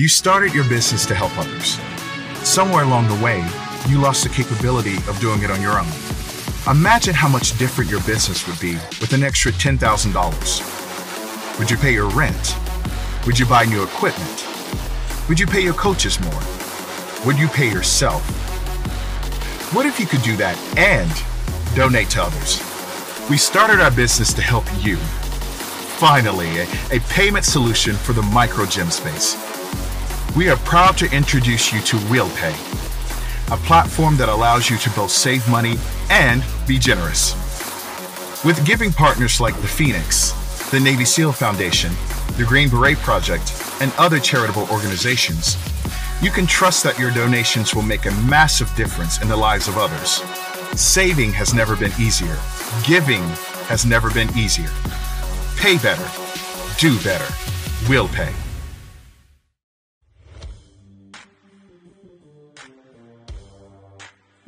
You started your business to help others. Somewhere along the way, you lost the capability of doing it on your own. Imagine how much different your business would be with an extra $10,000. Would you pay your rent? Would you buy new equipment? Would you pay your coaches more? Would you pay yourself? What if you could do that and donate to others? We started our business to help you. Finally, a, a payment solution for the micro gym space. We are proud to introduce you to WheelPay, a platform that allows you to both save money and be generous. With giving partners like the Phoenix, the Navy SEAL Foundation, the Green Beret Project, and other charitable organizations, you can trust that your donations will make a massive difference in the lives of others. Saving has never been easier. Giving has never been easier. Pay better. Do better. Will pay.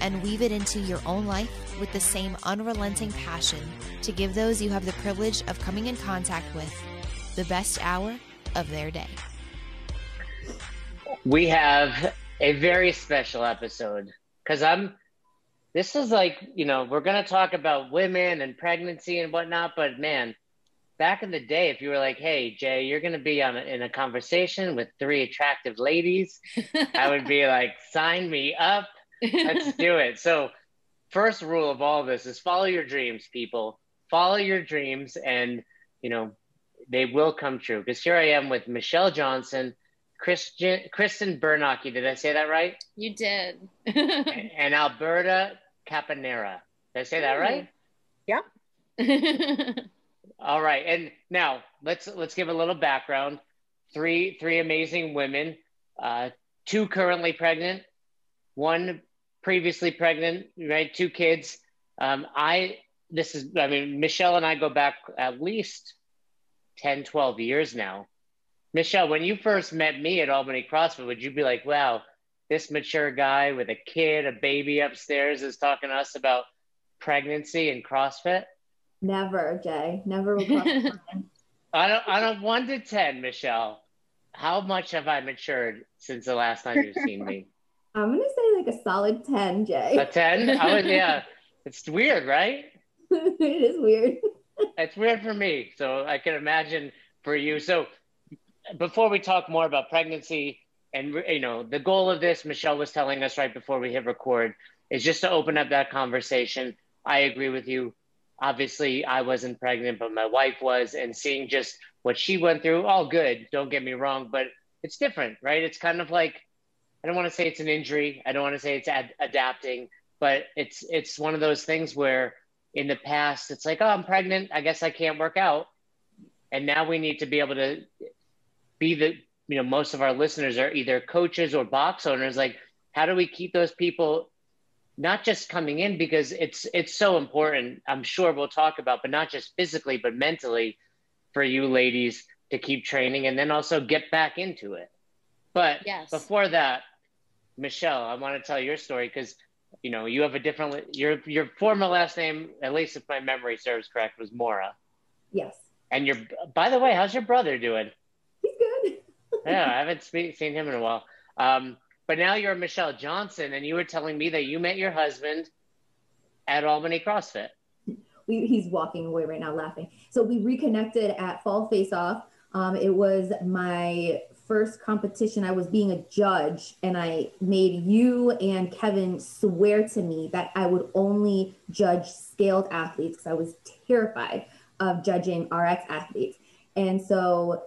and weave it into your own life with the same unrelenting passion to give those you have the privilege of coming in contact with the best hour of their day. We have a very special episode because I'm. This is like, you know, we're going to talk about women and pregnancy and whatnot, but man, back in the day, if you were like, "Hey, Jay, you're going to be on a, in a conversation with three attractive ladies," I would be like, "Sign me up, let's do it." So, first rule of all of this is follow your dreams, people. Follow your dreams, and you know they will come true. Because here I am with Michelle Johnson, Christian, Kristen Bernacki. Did I say that right? You did. and Alberta Capanera. Did I say that right? Yep. All right, and now let's let's give a little background. Three three amazing women, uh, two currently pregnant, one previously pregnant, right? Two kids. Um, I this is I mean Michelle and I go back at least 10, 12 years now. Michelle, when you first met me at Albany CrossFit, would you be like, "Wow, this mature guy with a kid, a baby upstairs, is talking to us about pregnancy and CrossFit"? Never, Jay. Never will cross the line. On a, on a one to ten, Michelle, how much have I matured since the last time you've seen me? I'm gonna say like a solid 10, Jay. A ten? Oh, I would, yeah. It's weird, right? it is weird. It's weird for me, so I can imagine for you. So, before we talk more about pregnancy and you know the goal of this, Michelle was telling us right before we hit record, is just to open up that conversation. I agree with you obviously I wasn't pregnant, but my wife was, and seeing just what she went through, all good. Don't get me wrong, but it's different, right? It's kind of like I don't want to say it's an injury. I don't want to say it's ad- adapting, but it's it's one of those things where in the past it's like, oh, I'm pregnant. I guess I can't work out, and now we need to be able to be the you know most of our listeners are either coaches or box owners. Like, how do we keep those people not just coming in because it's it's so important i'm sure we'll talk about but not just physically but mentally for you ladies to keep training and then also get back into it but Yes. before that michelle i want to tell your story because you know you have a different your your former last name at least if my memory serves correct was mora Yes. and your by the way how's your brother doing He's good. yeah i haven't spe- seen him in a while um, but now you're michelle johnson and you were telling me that you met your husband at albany crossfit we, he's walking away right now laughing. So we reconnected at Fall Face Off. Um, it was my first competition. I was being a judge, and I made you and Kevin swear to me that I would only judge scaled athletes because I was terrified of judging RX athletes. And so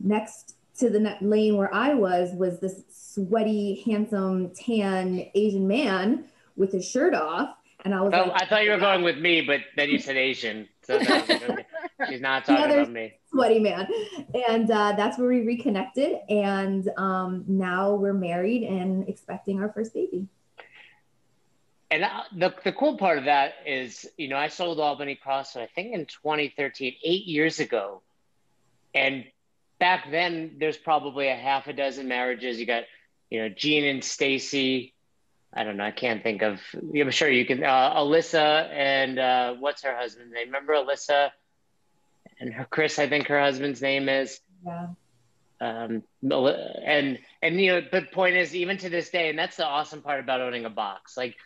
next to the lane where I was was this sweaty, handsome, tan Asian man with his shirt off. And I was oh, like, i thought you were going with me but then you said asian so that was okay. she's not talking about me sweaty man and uh, that's where we reconnected and um, now we're married and expecting our first baby and uh, the the cool part of that is, you know, I sold Albany CrossFit I think in 2013, eight years ago, and back then there's probably a half a dozen marriages. You got, you know, Gene and Stacy. I don't know. I can't think of. I'm sure you can. Uh, Alyssa and uh, what's her husband's name? Remember Alyssa and her Chris? I think her husband's name is. Yeah. Um, and and you know, but point is, even to this day, and that's the awesome part about owning a box. Like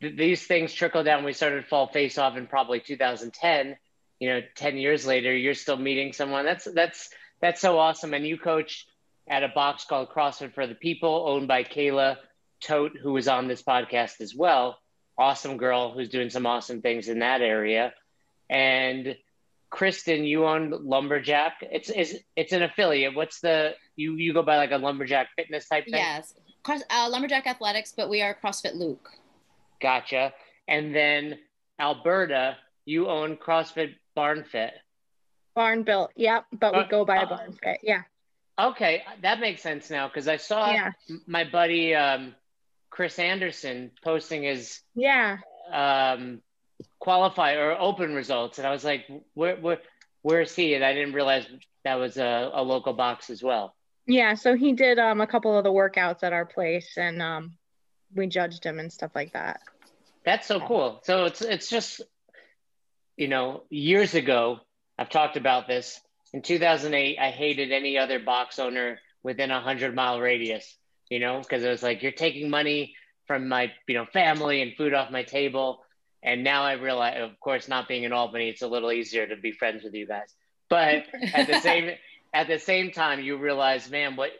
th- these things trickle down. We started Fall Face Off in probably 2010. You know, 10 years later, you're still meeting someone. That's that's that's so awesome. And you coach at a box called CrossFit for the People, owned by Kayla Tote, who was on this podcast as well. Awesome girl who's doing some awesome things in that area. And Kristen, you own Lumberjack. It's is it's an affiliate. What's the you you go by like a Lumberjack Fitness type thing? Yes, uh, Lumberjack Athletics, but we are CrossFit Luke. Gotcha. And then Alberta, you own CrossFit Barn Fit. Barn built, yep, but we uh, go by a uh, barn fit, yeah. Okay, that makes sense now because I saw yeah. my buddy um, Chris Anderson posting his yeah um, qualify or open results, and I was like, where where where's he? And I didn't realize that was a, a local box as well. Yeah, so he did um, a couple of the workouts at our place, and um, we judged him and stuff like that. That's so cool. So it's it's just you know years ago I've talked about this. In 2008, I hated any other box owner within a hundred mile radius. You know, because it was like you're taking money from my you know family and food off my table. And now I realize, of course, not being in Albany, it's a little easier to be friends with you guys. But at the same at the same time, you realize, man, what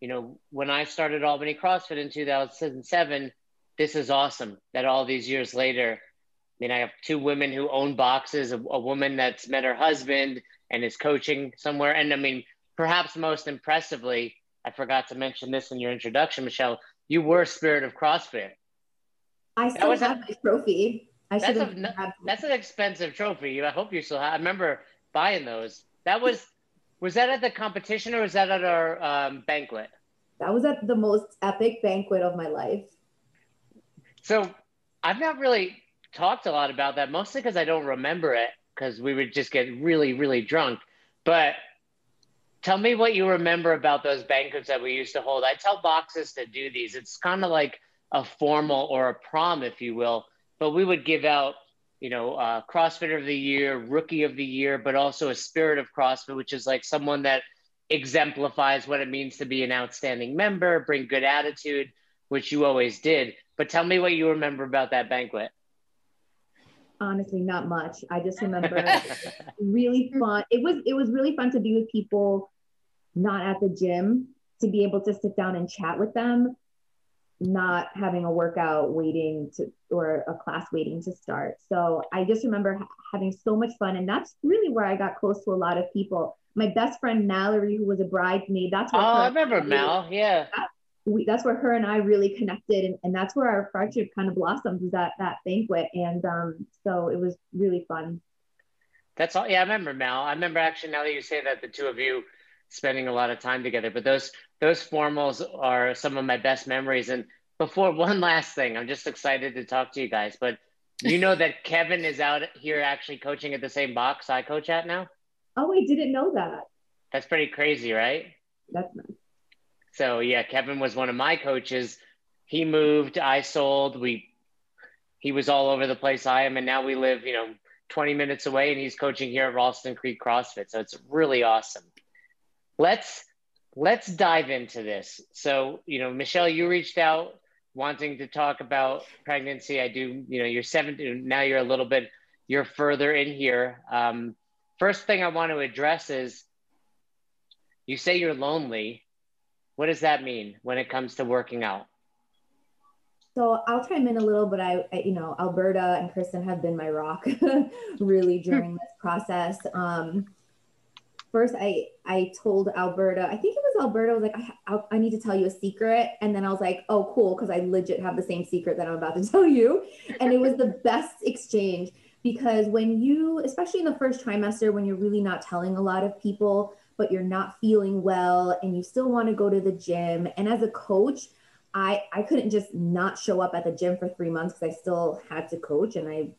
you know, when I started Albany CrossFit in 2007, this is awesome that all these years later, I mean, I have two women who own boxes, a, a woman that's met her husband and is coaching somewhere. And I mean, perhaps most impressively, I forgot to mention this in your introduction, Michelle, you were Spirit of CrossFit. I still have a, my trophy. I that's, a, that's an expensive trophy. I hope you still have. I remember buying those. That was was that at the competition or was that at our um, banquet? That was at the most epic banquet of my life. So I've not really talked a lot about that, mostly because I don't remember it because we would just get really, really drunk. But tell me what you remember about those banquets that we used to hold. I tell boxes to do these. It's kind of like a formal or a prom, if you will, but we would give out you know, uh, CrossFitter of the Year, Rookie of the Year, but also a Spirit of CrossFit, which is like someone that exemplifies what it means to be an outstanding member, bring good attitude, which you always did. But tell me what you remember about that banquet. Honestly, not much. I just remember really fun. It was it was really fun to be with people not at the gym to be able to sit down and chat with them not having a workout waiting to or a class waiting to start. So I just remember ha- having so much fun, and that's really where I got close to a lot of people. My best friend Mallory, who was a bridesmaid, that's where oh, I remember Mal, yeah. That, we, that's where her and I really connected, and, and that's where our friendship kind of blossomed was at that banquet, and um, so it was really fun. That's all. Yeah, I remember Mal. I remember actually now that you say that, the two of you spending a lot of time together. But those those formals are some of my best memories. And before one last thing, I'm just excited to talk to you guys. But you know that Kevin is out here actually coaching at the same box I coach at now. Oh, I didn't know that. That's pretty crazy, right? That's nice. So yeah, Kevin was one of my coaches. He moved, I sold. We he was all over the place. I am, and now we live, you know, 20 minutes away, and he's coaching here at Ralston Creek CrossFit. So it's really awesome let's let's dive into this. So, you know, Michelle, you reached out wanting to talk about pregnancy. I do, you know, you're 17, now you're a little bit, you're further in here. Um, first thing I want to address is you say you're lonely. What does that mean when it comes to working out? So I'll chime in a little, but I, I you know, Alberta and Kristen have been my rock really during this process. Um, first I I told Alberta, I think it was Alberta, I was like, I, I, I need to tell you a secret. And then I was like, oh, cool, because I legit have the same secret that I'm about to tell you. And it was the best exchange because when you, especially in the first trimester, when you're really not telling a lot of people, but you're not feeling well and you still want to go to the gym. And as a coach, I I couldn't just not show up at the gym for three months because I still had to coach, and I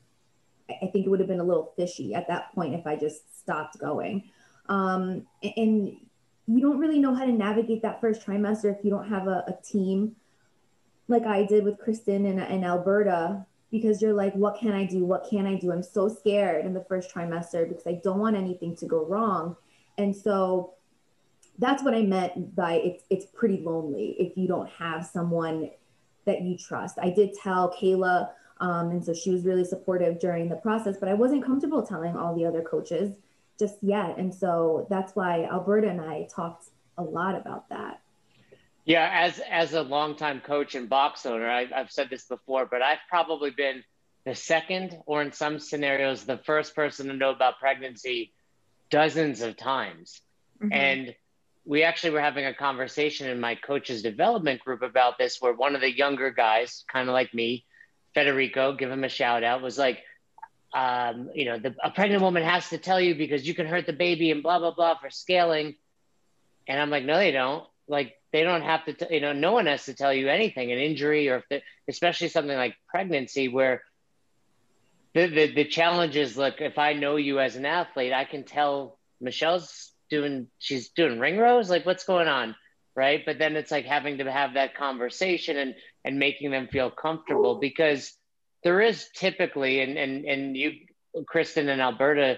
I think it would have been a little fishy at that point if I just stopped going. Um, and you don't really know how to navigate that first trimester if you don't have a, a team like I did with Kristen and, and Alberta because you're like, what can I do? What can I do? I'm so scared in the first trimester because I don't want anything to go wrong. And so that's what I meant by it's it's pretty lonely if you don't have someone that you trust. I did tell Kayla, um, and so she was really supportive during the process, but I wasn't comfortable telling all the other coaches just yet. And so that's why Alberta and I talked a lot about that. Yeah, as as a longtime coach and box owner, I, I've said this before, but I've probably been the second, or in some scenarios, the first person to know about pregnancy dozens of times. Mm-hmm. And we actually were having a conversation in my coach's development group about this, where one of the younger guys, kind of like me, Federico, give him a shout out, was like, um, you know, the, a pregnant woman has to tell you because you can hurt the baby and blah, blah, blah for scaling. And I'm like, no, they don't. Like, they don't have to, t- you know, no one has to tell you anything, an injury or especially something like pregnancy where the, the, the challenge is, look, if I know you as an athlete, I can tell Michelle's doing, she's doing ring rows. Like what's going on? Right. But then it's like having to have that conversation and, and making them feel comfortable because there is typically, and, and, and you, Kristen and Alberta,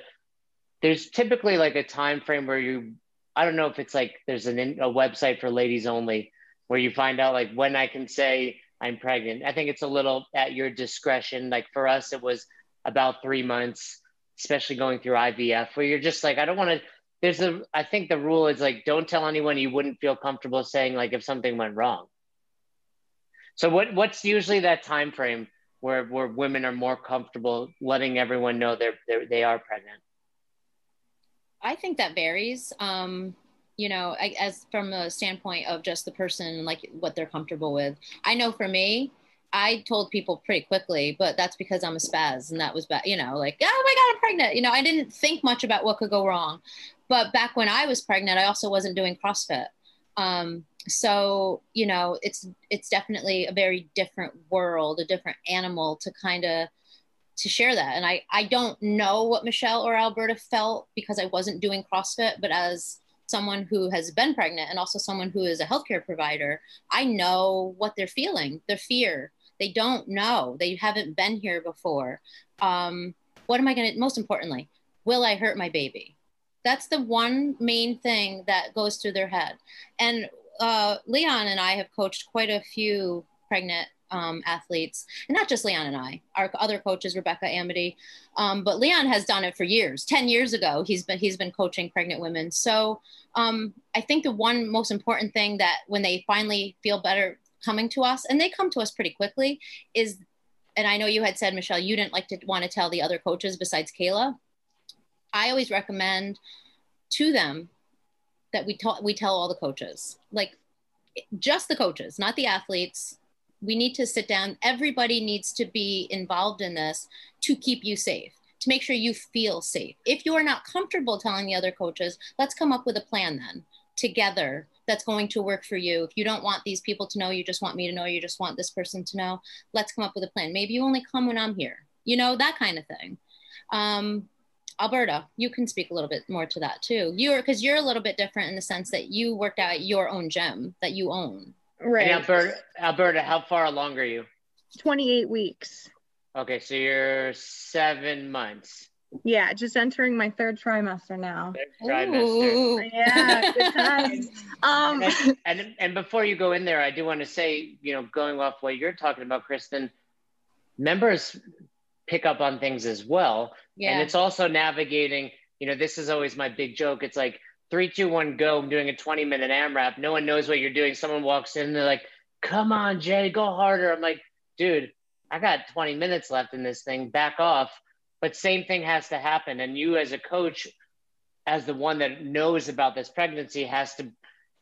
there's typically like a time frame where you I don't know if it's like there's an, a website for ladies only where you find out like when I can say I'm pregnant. I think it's a little at your discretion. Like for us, it was about three months, especially going through IVF, where you're just like, I don't want to. There's a, I think the rule is like, don't tell anyone you wouldn't feel comfortable saying like if something went wrong. So what what's usually that time frame where where women are more comfortable letting everyone know they're, they're they are pregnant? I think that varies. Um, you know, I, as from a standpoint of just the person, like what they're comfortable with. I know for me, I told people pretty quickly, but that's because I'm a spaz, and that was bad. You know, like oh my god, I'm pregnant. You know, I didn't think much about what could go wrong. But back when I was pregnant, I also wasn't doing CrossFit. Um, so you know, it's it's definitely a very different world, a different animal to kind of to share that. And I, I don't know what Michelle or Alberta felt because I wasn't doing CrossFit, but as someone who has been pregnant and also someone who is a healthcare provider, I know what they're feeling, their fear. They don't know. They haven't been here before. Um, what am I going to, most importantly, will I hurt my baby? That's the one main thing that goes through their head. And uh, Leon and I have coached quite a few pregnant um, athletes, and not just Leon and I, our other coaches, Rebecca Amity, um, but Leon has done it for years. Ten years ago, he's been he's been coaching pregnant women. So um, I think the one most important thing that when they finally feel better coming to us, and they come to us pretty quickly, is, and I know you had said Michelle, you didn't like to want to tell the other coaches besides Kayla. I always recommend to them that we tell we tell all the coaches like just the coaches, not the athletes, we need to sit down. Everybody needs to be involved in this to keep you safe, to make sure you feel safe. If you're not comfortable telling the other coaches, let's come up with a plan then together that's going to work for you. If you don't want these people to know, you just want me to know, you just want this person to know, let's come up with a plan. Maybe you only come when I'm here, you know, that kind of thing. Um, Alberta, you can speak a little bit more to that too. You're because you're a little bit different in the sense that you worked out your own gym that you own. Right. And Alberta, Alberta, how far along are you? 28 weeks. Okay, so you're seven months. Yeah, just entering my third trimester now. Third trimester. Yeah, good times. um, and, and, and before you go in there, I do want to say, you know, going off what you're talking about, Kristen, members pick up on things as well, yeah. and it's also navigating. You know, this is always my big joke. It's like three, two, one, go. I'm doing a 20 minute AMRAP. No one knows what you're doing. Someone walks in and they're like, come on, Jay, go harder. I'm like, dude, I got 20 minutes left in this thing. Back off. But same thing has to happen. And you, as a coach, as the one that knows about this pregnancy, has to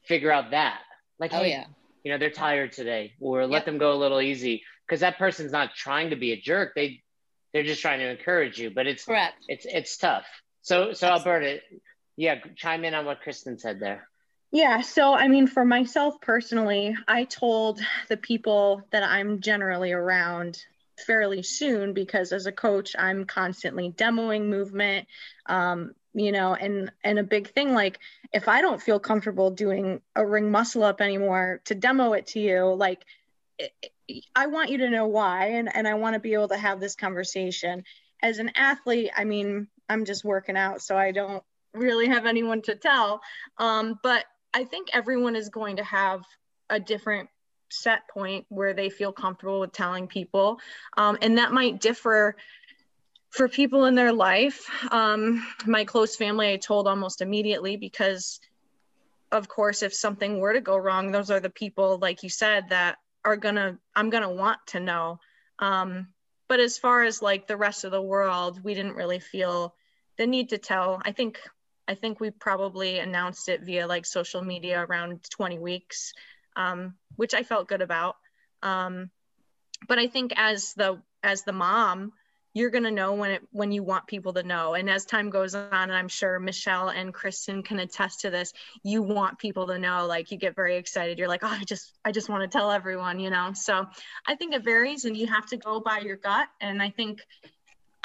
figure out that. Like, oh, hey, yeah. You know, they're tired today, or let them go a little easy because that person's not trying to be a jerk. They they're just trying to encourage you. But it's correct. It's it's tough. So so Absolutely. Alberta, yeah, chime in on what Kristen said there. Yeah, so I mean, for myself personally, I told the people that I'm generally around fairly soon because as a coach, I'm constantly demoing movement, um, you know, and and a big thing like if I don't feel comfortable doing a ring muscle up anymore to demo it to you, like it, I want you to know why, and and I want to be able to have this conversation. As an athlete, I mean, I'm just working out, so I don't really have anyone to tell. Um, but I think everyone is going to have a different set point where they feel comfortable with telling people. Um, and that might differ for people in their life. Um, my close family, I told almost immediately because, of course, if something were to go wrong, those are the people, like you said, that are gonna, I'm gonna want to know. Um, but as far as like the rest of the world, we didn't really feel the need to tell. I think I think we probably announced it via like social media around 20 weeks, um, which I felt good about. Um, but I think as the as the mom, you're gonna know when it when you want people to know. And as time goes on, and I'm sure Michelle and Kristen can attest to this, you want people to know. Like you get very excited. You're like, oh, I just I just want to tell everyone, you know. So I think it varies, and you have to go by your gut. And I think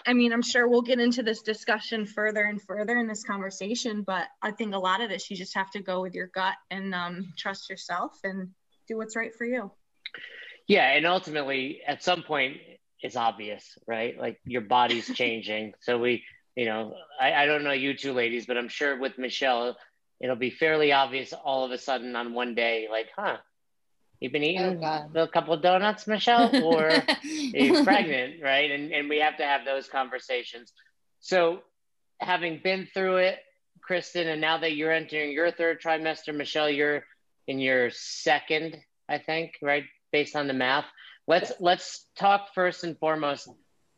I mean, I'm sure we'll get into this discussion further and further in this conversation, but I think a lot of this, you just have to go with your gut and um, trust yourself and do what's right for you. Yeah. And ultimately, at some point, it's obvious, right? Like your body's changing. so we, you know, I, I don't know you two ladies, but I'm sure with Michelle, it'll be fairly obvious all of a sudden on one day, like, huh, You've been eating oh, a couple of donuts, Michelle, or you're pregnant, right? And and we have to have those conversations. So, having been through it, Kristen, and now that you're entering your third trimester, Michelle, you're in your second, I think, right? Based on the math. Let's let's talk first and foremost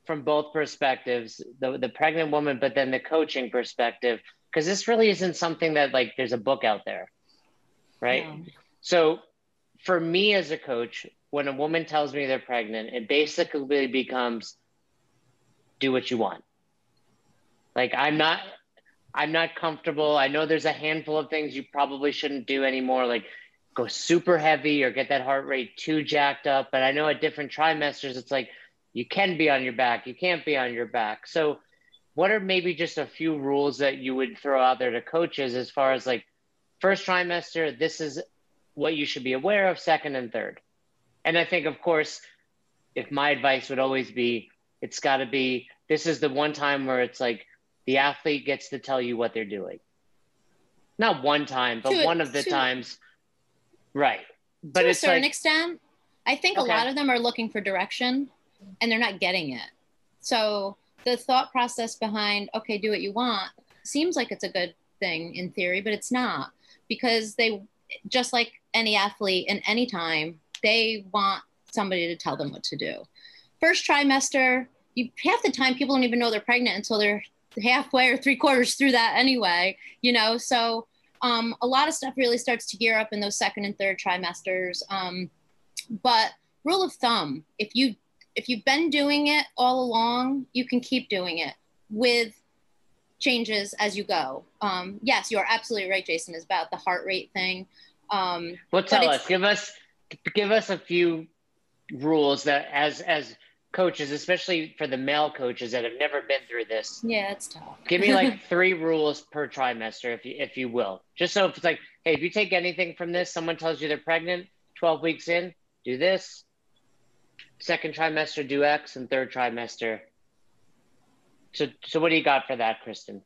from both perspectives, the the pregnant woman, but then the coaching perspective, because this really isn't something that like there's a book out there, right? Yeah. So for me as a coach, when a woman tells me they're pregnant, it basically becomes do what you want. Like I'm not I'm not comfortable. I know there's a handful of things you probably shouldn't do anymore, like go super heavy or get that heart rate too jacked up. But I know at different trimesters, it's like you can be on your back, you can't be on your back. So, what are maybe just a few rules that you would throw out there to coaches as far as like first trimester, this is what you should be aware of second and third. And I think, of course, if my advice would always be, it's got to be this is the one time where it's like the athlete gets to tell you what they're doing. Not one time, but to one of the times. Right. But to a certain like, extent, I think okay. a lot of them are looking for direction and they're not getting it. So the thought process behind, okay, do what you want, seems like it's a good thing in theory, but it's not because they just like any athlete in any time, they want somebody to tell them what to do. First trimester, you half the time people don't even know they're pregnant until they're halfway or three quarters through that anyway, you know. So um, a lot of stuff really starts to gear up in those second and third trimesters. Um, but rule of thumb, if you if you've been doing it all along, you can keep doing it with changes as you go. Um, yes, you are absolutely right, Jason, is about the heart rate thing. Um, well, tell us, give us, give us a few rules that as as coaches, especially for the male coaches that have never been through this. Yeah, it's tough. give me like three rules per trimester, if you if you will. Just so if it's like, hey, if you take anything from this, someone tells you they're pregnant, twelve weeks in, do this. Second trimester, do X, and third trimester, so, so what do you got for that, Kristen?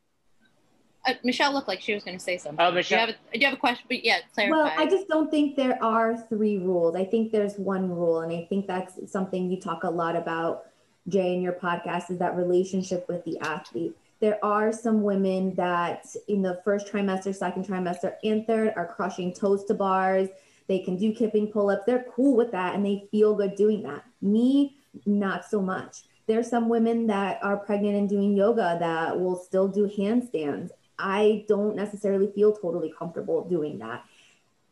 Uh, Michelle looked like she was going to say something. Oh, Michelle. Do you, have a, you have a question? But yeah, clarify. Well, I just don't think there are three rules. I think there's one rule, and I think that's something you talk a lot about, Jay, in your podcast, is that relationship with the athlete. There are some women that in the first trimester, second trimester, and third are crushing toes to bars. They can do kipping pull ups. They're cool with that and they feel good doing that. Me, not so much there's some women that are pregnant and doing yoga that will still do handstands. I don't necessarily feel totally comfortable doing that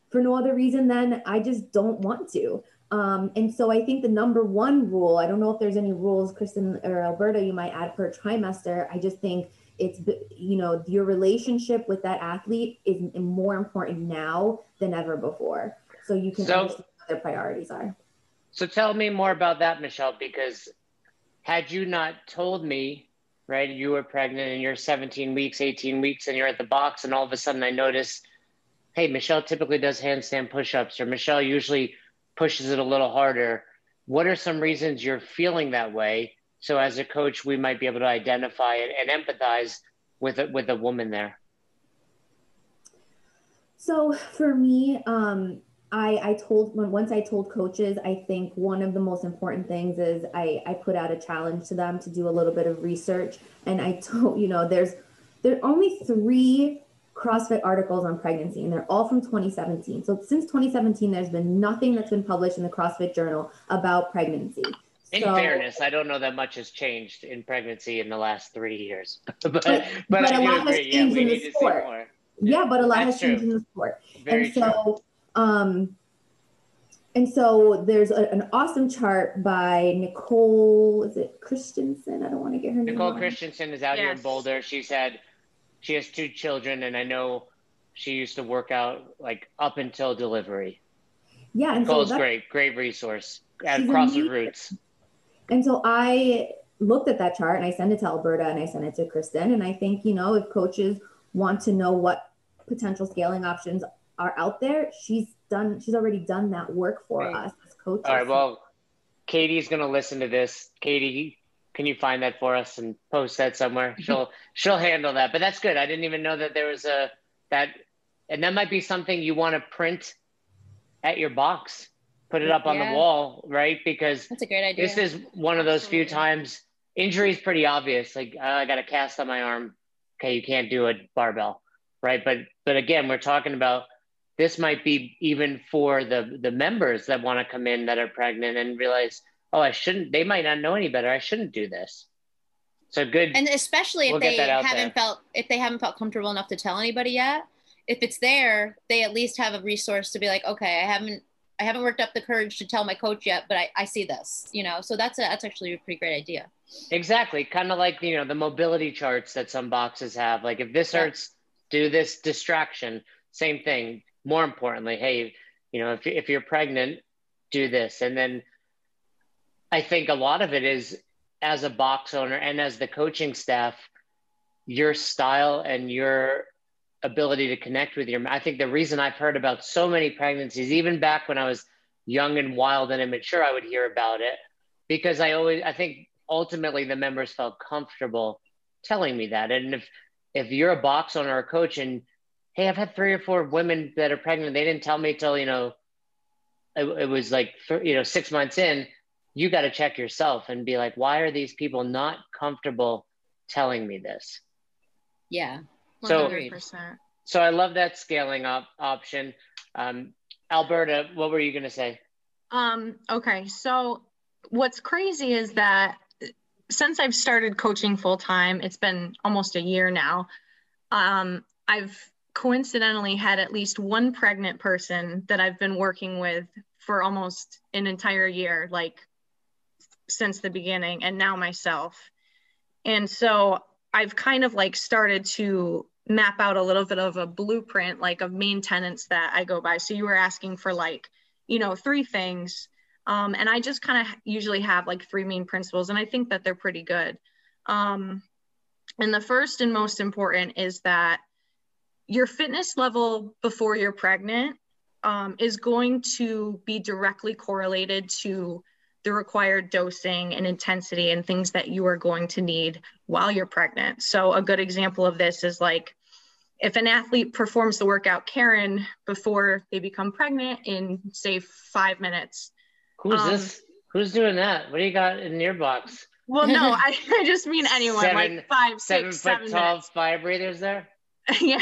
for no other reason than I just don't want to. Um, and so I think the number one rule, I don't know if there's any rules, Kristen or Alberta, you might add per trimester. I just think it's you know your relationship with that athlete is more important now than ever before so you can so, understand what their priorities are so tell me more about that michelle because had you not told me right? You were pregnant and you're 17 weeks 18 weeks and you're at the box and all of a sudden i notice hey michelle typically does handstand push-ups or michelle usually pushes it a little harder. What are some reasons you're feeling that way? So as a coach, we might be able to identify it and empathize with a, with a woman there. So for me, um, I, I told when once I told coaches, I think one of the most important things is I, I put out a challenge to them to do a little bit of research. And I told, you know, there's there are only three CrossFit articles on pregnancy, and they're all from 2017. So since 2017, there's been nothing that's been published in the CrossFit Journal about pregnancy. In so, fairness, I don't know that much has changed in pregnancy in the last three years. but, but, but, but a lot has changed yeah, in the sport. Yeah, but a lot That's has changed in the sport. Very and so, true. Um, and so there's a, an awesome chart by Nicole. Is it Christensen? I don't want to get her name. Nicole Christensen is out yes. here in Boulder. She said she has two children, and I know she used to work out like up until delivery. Yeah, and Nicole's so great, great resource at CrossFit Roots. And so I looked at that chart and I sent it to Alberta and I sent it to Kristen. And I think, you know, if coaches want to know what potential scaling options are out there, she's done, she's already done that work for right. us as coaches. All right. Well, Katie's going to listen to this. Katie, can you find that for us and post that somewhere? She'll, she'll handle that. But that's good. I didn't even know that there was a, that, and that might be something you want to print at your box put it up on the wall, right? Because that's a great idea. This is one of those Absolutely. few times injury is pretty obvious. Like uh, I got a cast on my arm. Okay, you can't do a barbell, right? But but again, we're talking about this might be even for the the members that want to come in that are pregnant and realize, oh, I shouldn't. They might not know any better. I shouldn't do this. So good. And especially if we'll they haven't there. felt if they haven't felt comfortable enough to tell anybody yet. If it's there, they at least have a resource to be like, okay, I haven't I haven't worked up the courage to tell my coach yet, but I, I see this, you know, so that's a, that's actually a pretty great idea. Exactly. Kind of like, you know, the mobility charts that some boxes have, like if this yeah. hurts, do this distraction, same thing. More importantly, Hey, you know, if, if you're pregnant, do this. And then I think a lot of it is as a box owner and as the coaching staff, your style and your ability to connect with your i think the reason i've heard about so many pregnancies even back when i was young and wild and immature i would hear about it because i always i think ultimately the members felt comfortable telling me that and if if you're a box owner or a coach and hey i've had three or four women that are pregnant they didn't tell me till you know it, it was like you know six months in you got to check yourself and be like why are these people not comfortable telling me this yeah so, 100%. so I love that scaling up option. Um, Alberta, what were you going to say? Um, okay. So what's crazy is that since I've started coaching full time, it's been almost a year now. Um, I've coincidentally had at least one pregnant person that I've been working with for almost an entire year, like since the beginning, and now myself. And so I've kind of like started to map out a little bit of a blueprint like of main tenants that I go by. So you were asking for like, you know, three things. Um, and I just kind of usually have like three main principles, and I think that they're pretty good. Um, and the first and most important is that your fitness level before you're pregnant um, is going to be directly correlated to the required dosing and intensity and things that you are going to need while you're pregnant. So, a good example of this is like if an athlete performs the workout Karen before they become pregnant in, say, five minutes. Who's um, this? Who's doing that? What do you got in your box? Well, no, I, I just mean anyone, seven, like five, seven six, foot seven tall minutes. fire breathers there. yeah.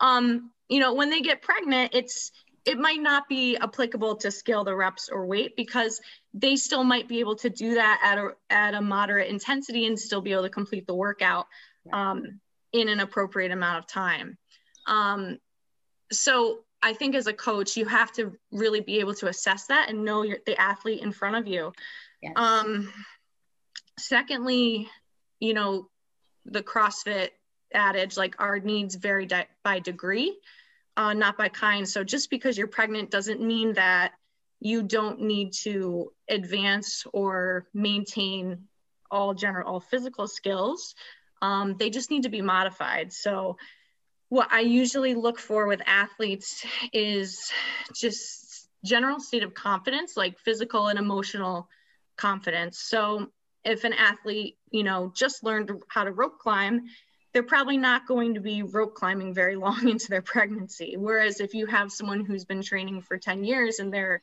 Um, you know, when they get pregnant, it's it might not be applicable to scale the reps or weight because they still might be able to do that at a, at a moderate intensity and still be able to complete the workout um, in an appropriate amount of time. Um, so I think as a coach, you have to really be able to assess that and know your, the athlete in front of you. Yes. Um, secondly, you know, the CrossFit adage, like our needs vary by degree, uh, not by kind. So just because you're pregnant doesn't mean that you don't need to advance or maintain all general all physical skills. Um, they just need to be modified. So what I usually look for with athletes is just general state of confidence, like physical and emotional confidence. So if an athlete, you know, just learned how to rope climb, they're probably not going to be rope climbing very long into their pregnancy. Whereas if you have someone who's been training for 10 years and they're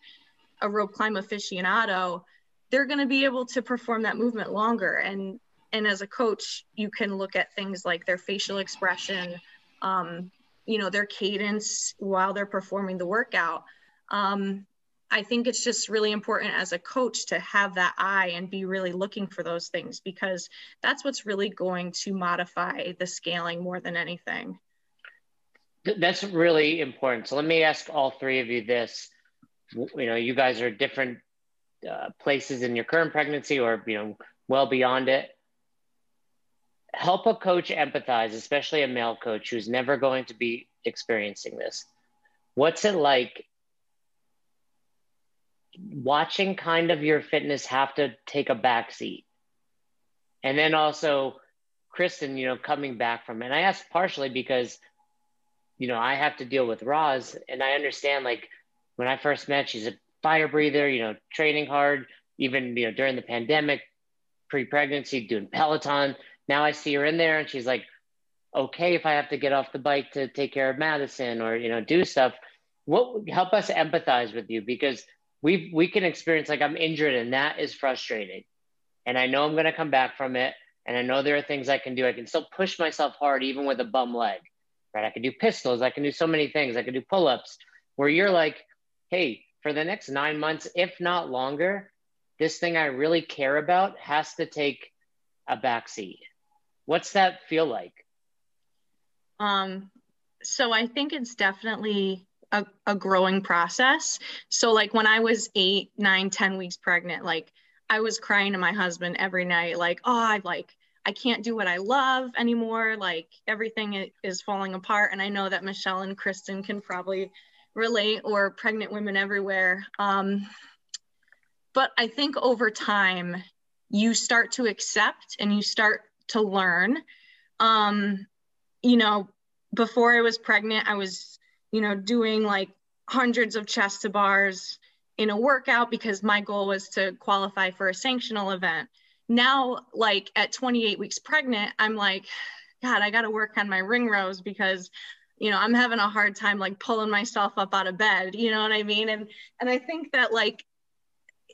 a rope climb aficionado, they're going to be able to perform that movement longer. And and as a coach, you can look at things like their facial expression, um, you know, their cadence while they're performing the workout. Um, I think it's just really important as a coach to have that eye and be really looking for those things because that's what's really going to modify the scaling more than anything. That's really important. So let me ask all three of you this. You know, you guys are different uh, places in your current pregnancy or, you know, well beyond it. Help a coach empathize, especially a male coach who's never going to be experiencing this. What's it like watching kind of your fitness have to take a back seat. And then also Kristen, you know, coming back from. And I asked partially because, you know, I have to deal with Roz and I understand like when I first met, she's a fire breather, you know, training hard, even, you know, during the pandemic, pre-pregnancy, doing Peloton. Now I see her in there and she's like, okay, if I have to get off the bike to take care of Madison or, you know, do stuff, what help us empathize with you because we we can experience like I'm injured and that is frustrating. And I know I'm going to come back from it and I know there are things I can do. I can still push myself hard even with a bum leg. Right? I can do pistols, I can do so many things. I can do pull-ups where you're like, "Hey, for the next 9 months if not longer, this thing I really care about has to take a backseat." What's that feel like? Um so I think it's definitely a, a growing process. So like when I was eight, nine, ten weeks pregnant, like I was crying to my husband every night, like, oh, I like I can't do what I love anymore. Like everything is falling apart. And I know that Michelle and Kristen can probably relate or pregnant women everywhere. Um, but I think over time, you start to accept and you start to learn. Um, you know, before I was pregnant, I was you know, doing like hundreds of chest to bars in a workout because my goal was to qualify for a sanctional event. Now, like at 28 weeks pregnant, I'm like, God, I got to work on my ring rows because, you know, I'm having a hard time like pulling myself up out of bed. You know what I mean? And and I think that like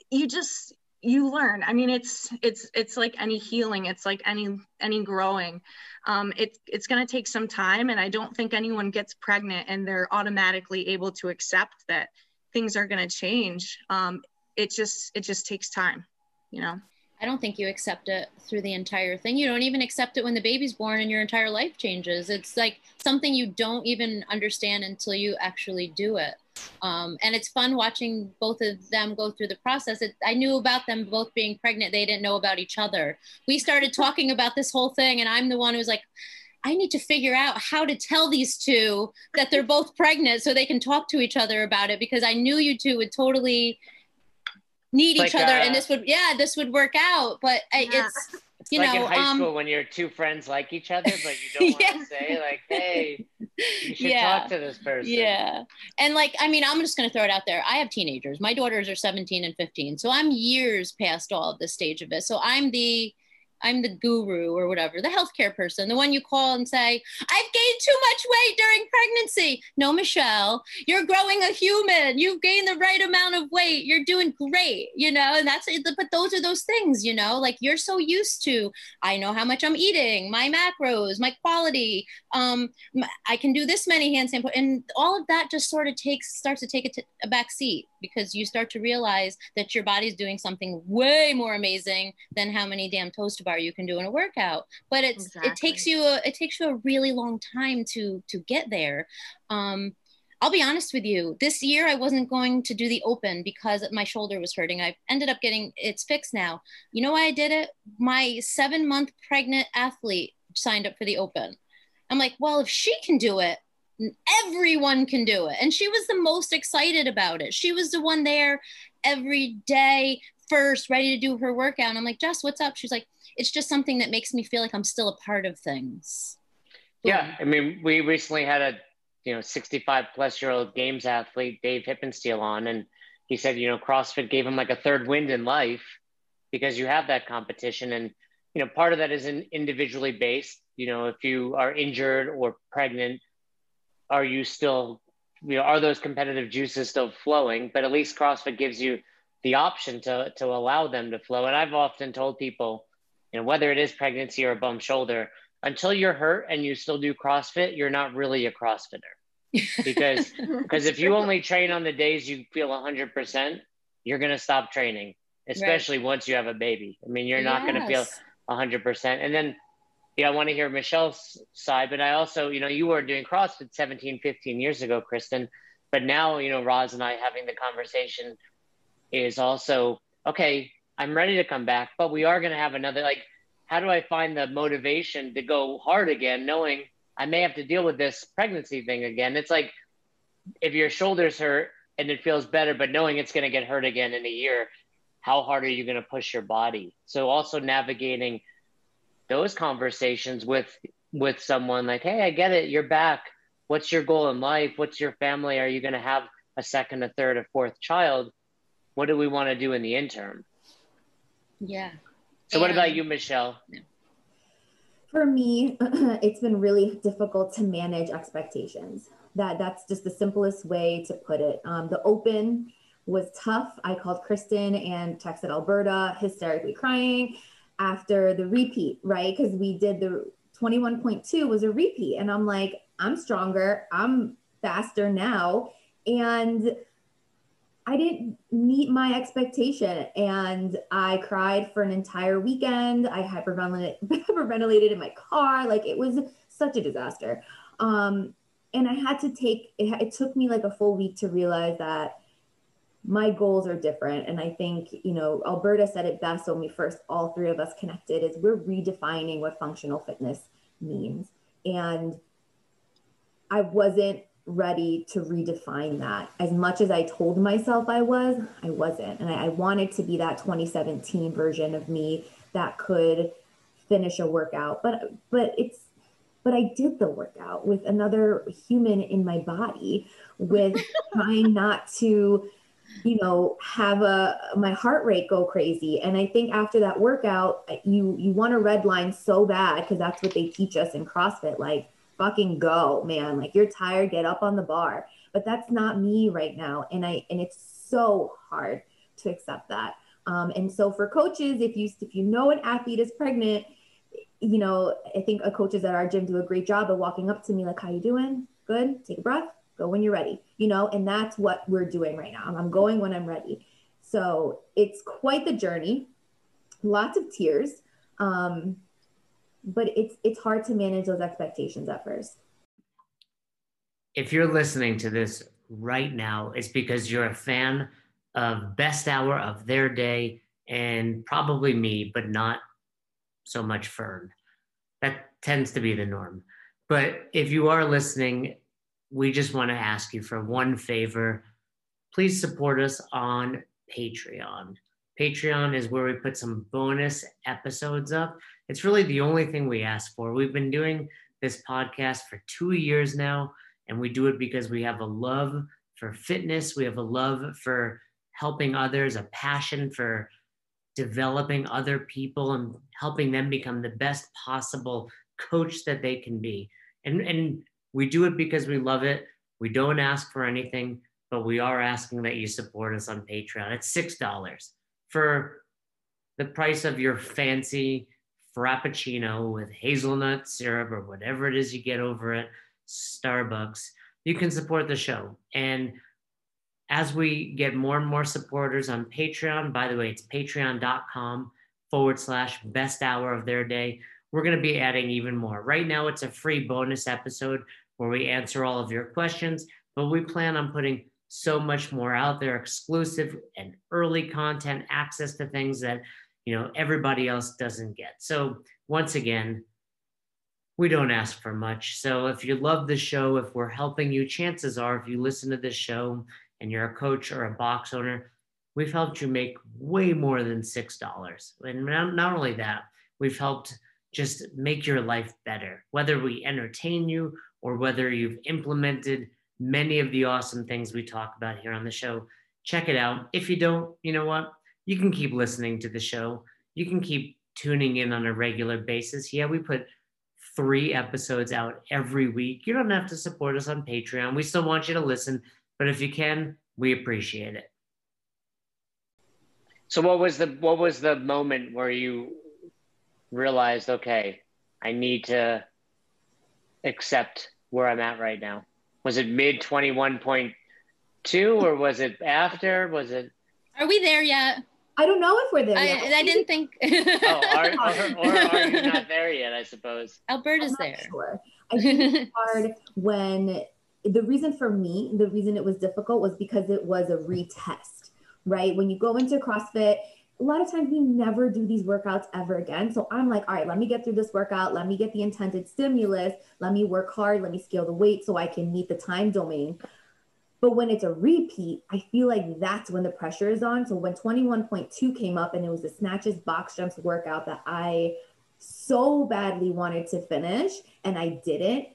you just you learn. I mean, it's it's it's like any healing. It's like any any growing um, it, it's going to take some time. And I don't think anyone gets pregnant and they're automatically able to accept that things are going to change. Um, it just, it just takes time, you know? I don't think you accept it through the entire thing. You don't even accept it when the baby's born and your entire life changes. It's like something you don't even understand until you actually do it. Um, and it's fun watching both of them go through the process. It, I knew about them both being pregnant. They didn't know about each other. We started talking about this whole thing, and I'm the one who's like, I need to figure out how to tell these two that they're both pregnant so they can talk to each other about it because I knew you two would totally need like, each other uh, and this would yeah this would work out but yeah. it's you like know in high um, school when your two friends like each other but you don't yeah. want to say like hey you should yeah. talk to this person yeah and like i mean i'm just going to throw it out there i have teenagers my daughters are 17 and 15 so i'm years past all of this stage of it so i'm the I'm the guru or whatever, the healthcare person, the one you call and say, I've gained too much weight during pregnancy. No, Michelle, you're growing a human. You've gained the right amount of weight. You're doing great, you know, and that's, but those are those things, you know, like you're so used to, I know how much I'm eating, my macros, my quality. Um, I can do this many hand samples. And all of that just sort of takes, starts to take a, t- a back seat because you start to realize that your body's doing something way more amazing than how many damn toes to bar you can do in a workout but it's exactly. it takes you a, it takes you a really long time to to get there um I'll be honest with you. This year, I wasn't going to do the open because my shoulder was hurting. I ended up getting it's fixed now. You know why I did it? My seven month pregnant athlete signed up for the open. I'm like, well, if she can do it, everyone can do it. And she was the most excited about it. She was the one there every day, first, ready to do her workout. And I'm like, Jess, what's up? She's like, it's just something that makes me feel like I'm still a part of things. Yeah. I mean, we recently had a, you know, 65 plus year old games athlete, Dave Hippensteel on, and he said, you know, CrossFit gave him like a third wind in life because you have that competition. And, you know, part of that is an individually based, you know, if you are injured or pregnant, are you still, you know, are those competitive juices still flowing? But at least CrossFit gives you the option to, to allow them to flow. And I've often told people, you know, whether it is pregnancy or a bum shoulder, until you're hurt and you still do CrossFit, you're not really a CrossFitter. Because because if you only train on the days you feel 100%, you're going to stop training, especially right. once you have a baby. I mean, you're not yes. going to feel 100%. And then know, I want to hear Michelle's side, but I also, you know, you were doing CrossFit 17, 15 years ago, Kristen. But now, you know, Roz and I having the conversation is also, okay, I'm ready to come back, but we are going to have another, like, how do I find the motivation to go hard again, knowing I may have to deal with this pregnancy thing again? It's like if your shoulders hurt and it feels better, but knowing it's going to get hurt again in a year, how hard are you going to push your body? So also navigating those conversations with with someone like, hey, I get it, you're back. What's your goal in life? What's your family? Are you going to have a second, a third, a fourth child? What do we want to do in the interim? Yeah. So, what about you, Michelle? For me, it's been really difficult to manage expectations. That that's just the simplest way to put it. Um, the open was tough. I called Kristen and texted Alberta, hysterically crying after the repeat, right? Because we did the 21.2 was a repeat, and I'm like, I'm stronger, I'm faster now, and I didn't meet my expectation and I cried for an entire weekend. I hyperventilated, hyperventilated in my car. Like it was such a disaster. Um, and I had to take, it, it took me like a full week to realize that my goals are different. And I think, you know, Alberta said it best when we first, all three of us connected is we're redefining what functional fitness means. And I wasn't ready to redefine that. As much as I told myself I was, I wasn't. And I, I, wanted to be that 2017 version of me that could finish a workout. But but it's but I did the workout with another human in my body with trying not to you know have a my heart rate go crazy and i think after that workout you you want a red line so bad because that's what they teach us in crossfit like fucking go, man. Like you're tired, get up on the bar. But that's not me right now. And I and it's so hard to accept that. Um, and so for coaches, if you if you know an athlete is pregnant, you know, I think a coaches at our gym do a great job of walking up to me like, "How you doing? Good. Take a breath. Go when you're ready." You know, and that's what we're doing right now. I'm going when I'm ready. So it's quite the journey. Lots of tears. Um, but it's it's hard to manage those expectations at first if you're listening to this right now it's because you're a fan of best hour of their day and probably me but not so much fern that tends to be the norm but if you are listening we just want to ask you for one favor please support us on patreon Patreon is where we put some bonus episodes up. It's really the only thing we ask for. We've been doing this podcast for two years now, and we do it because we have a love for fitness, we have a love for helping others, a passion for developing other people and helping them become the best possible coach that they can be. And, and we do it because we love it. We don't ask for anything, but we are asking that you support us on Patreon. It's $6 for the price of your fancy frappuccino with hazelnut syrup or whatever it is you get over at Starbucks, you can support the show. And as we get more and more supporters on Patreon, by the way, it's patreon.com forward slash best hour of their day. We're going to be adding even more. Right now, it's a free bonus episode where we answer all of your questions, but we plan on putting so much more out there, exclusive and early content, access to things that you know everybody else doesn't get. So once again, we don't ask for much. So if you love the show, if we're helping you, chances are, if you listen to this show and you're a coach or a box owner, we've helped you make way more than $6. And not only that, we've helped just make your life better, whether we entertain you or whether you've implemented many of the awesome things we talk about here on the show. Check it out. If you don't, you know what? You can keep listening to the show. You can keep tuning in on a regular basis. Yeah, we put three episodes out every week. You don't have to support us on Patreon. We still want you to listen, but if you can, we appreciate it. So what was the what was the moment where you realized, okay, I need to accept where I'm at right now? Was it mid 21.2 or was it after? Was it Are we there yet? I don't know if we're there. I, I didn't think. oh, are, or, or, are you not there yet? I suppose. Alberta's there. Sure. I think it's hard when the reason for me, the reason it was difficult was because it was a retest, right? When you go into CrossFit, a lot of times we never do these workouts ever again. So I'm like, all right, let me get through this workout. Let me get the intended stimulus. Let me work hard. Let me scale the weight so I can meet the time domain. But when it's a repeat, I feel like that's when the pressure is on. So when 21.2 came up and it was the snatches, box jumps workout that I so badly wanted to finish and I didn't,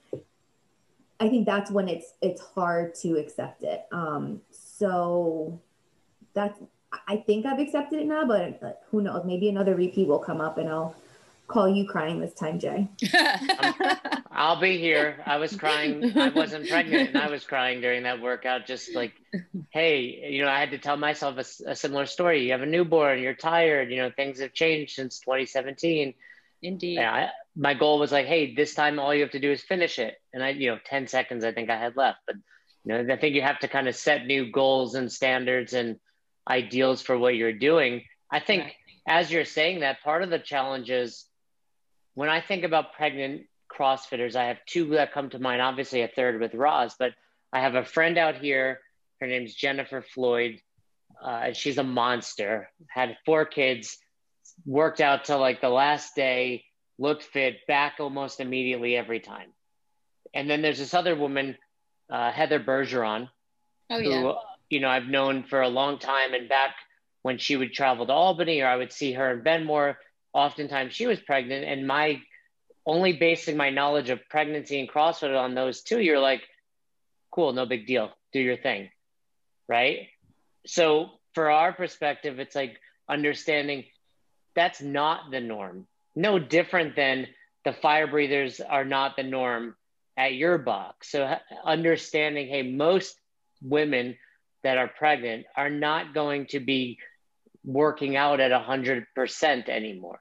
I think that's when it's it's hard to accept it. Um, so that's I think I've accepted it now, but who knows? Maybe another repeat will come up and I'll call you crying this time, Jay. I'll be here. I was crying. I wasn't pregnant and I was crying during that workout. Just like, hey, you know, I had to tell myself a, a, similar story. You have a newborn, you're tired, you know, things have changed since 2017. Indeed. Yeah. I, my goal was like, hey, this time all you have to do is finish it. And I, you know, 10 seconds I think I had left. But, you know, I think you have to kind of set new goals and standards and ideals for what you're doing. I think right. as you're saying that, part of the challenge is when I think about pregnant CrossFitters, I have two that come to mind. Obviously, a third with Roz, but I have a friend out here. Her name's Jennifer Floyd. Uh, she's a monster. Had four kids, worked out till like the last day, looked fit, back almost immediately every time. And then there's this other woman, uh, Heather Bergeron, oh, yeah. who you know I've known for a long time, and back when she would travel to Albany or I would see her in Benmore oftentimes she was pregnant and my only basing my knowledge of pregnancy and CrossFit on those two, you're like, cool, no big deal, do your thing. Right. So, for our perspective, it's like understanding that's not the norm. No different than the fire breathers are not the norm at your box. So, understanding, hey, most women that are pregnant are not going to be working out at 100% anymore.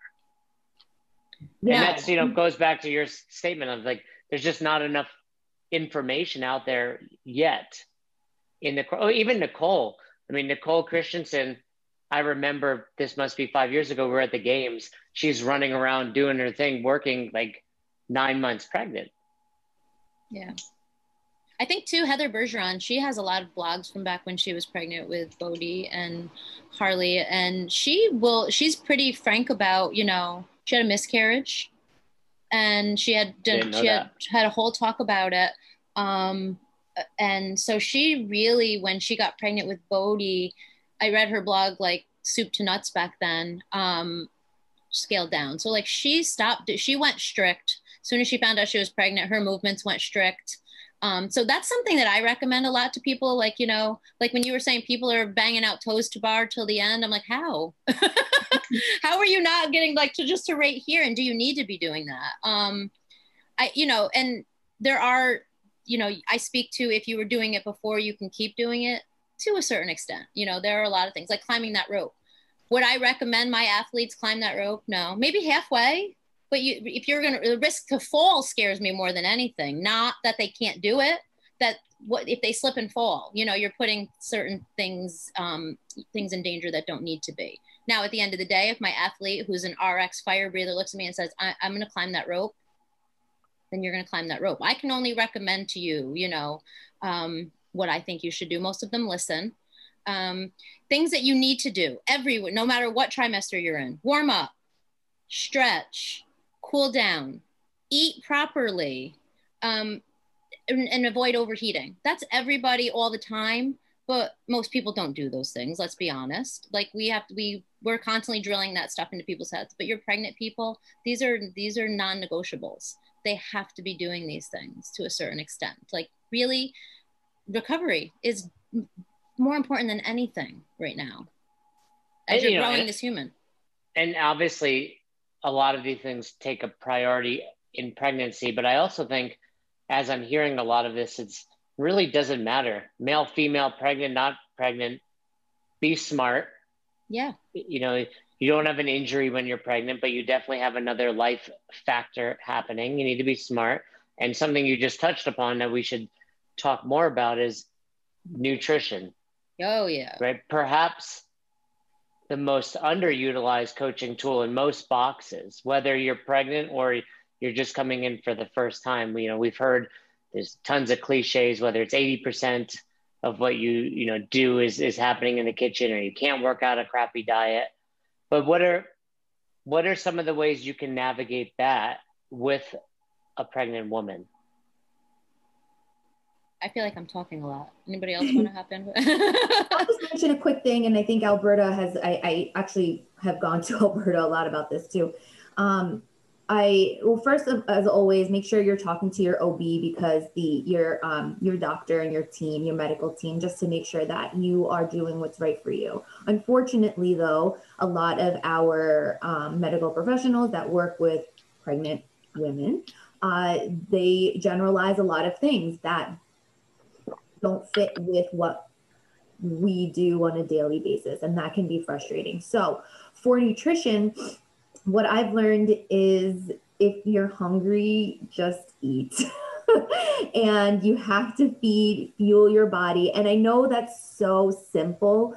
Yeah. And that's, you know, goes back to your statement of like, there's just not enough information out there yet. In the, oh, even Nicole, I mean, Nicole Christensen, I remember this must be five years ago. We're at the games. She's running around doing her thing, working like nine months pregnant. Yeah. I think too, Heather Bergeron, she has a lot of blogs from back when she was pregnant with Bodie and Harley, and she will. She's pretty frank about, you know, she had a miscarriage, and she had done, she had had a whole talk about it. Um, and so she really, when she got pregnant with Bodie, I read her blog like soup to nuts back then. Um, scaled down. So like she stopped. She went strict. As soon as she found out she was pregnant, her movements went strict. Um, so that's something that I recommend a lot to people. Like, you know, like when you were saying people are banging out toes to bar till the end, I'm like, how? how are you not getting like to just to rate here? And do you need to be doing that? Um, I, you know, and there are, you know, I speak to if you were doing it before, you can keep doing it to a certain extent. You know, there are a lot of things like climbing that rope. Would I recommend my athletes climb that rope? No, maybe halfway but you if you're going to the risk to fall scares me more than anything. Not that they can't do it that what if they slip and fall you know you're putting certain things um, things in danger that don't need to be. Now at the end of the day if my athlete who's an rx fire breather looks at me and says I, am going to climb that rope then you're going to climb that rope. I can only recommend to you you know um, what i think you should do. Most of them listen. Um, things that you need to do every no matter what trimester you're in. Warm up stretch cool down, eat properly, um, and, and avoid overheating. That's everybody all the time but most people don't do those things let's be honest. Like we have to we we're constantly drilling that stuff into people's heads. But you're pregnant people these are these are non-negotiables. They have to be doing these things to a certain extent. Like really recovery is more important than anything right now as and, you're you know, growing and, as human. And obviously a lot of these things take a priority in pregnancy but i also think as i'm hearing a lot of this it's really doesn't matter. Male female pregnant not pregnant be smart. Yeah. You know you don't have an injury when you're pregnant but you definitely have another life factor happening. You need to be smart. And something you just touched upon that we should talk more about is nutrition. Oh yeah. Right? Perhaps the most underutilized coaching tool in most boxes whether you're pregnant or you're just coming in for the first time you know we've heard there's tons of cliches, whether it's 80% of what you, you know, do is, is happening in the kitchen or you can't work out a crappy diet. But what are, what are some of the ways you can navigate that with a pregnant woman? I feel like I'm talking a lot. Anybody else want to hop in? I'll just mention a quick thing, and I think Alberta has. I, I actually have gone to Alberta a lot about this too. Um, I well first as always make sure you're talking to your OB because the your um your doctor and your team your medical team just to make sure that you are doing what's right for you. Unfortunately though, a lot of our um, medical professionals that work with pregnant women, uh, they generalize a lot of things that don't fit with what we do on a daily basis and that can be frustrating. So for nutrition what I've learned is if you're hungry, just eat. and you have to feed, fuel your body. And I know that's so simple,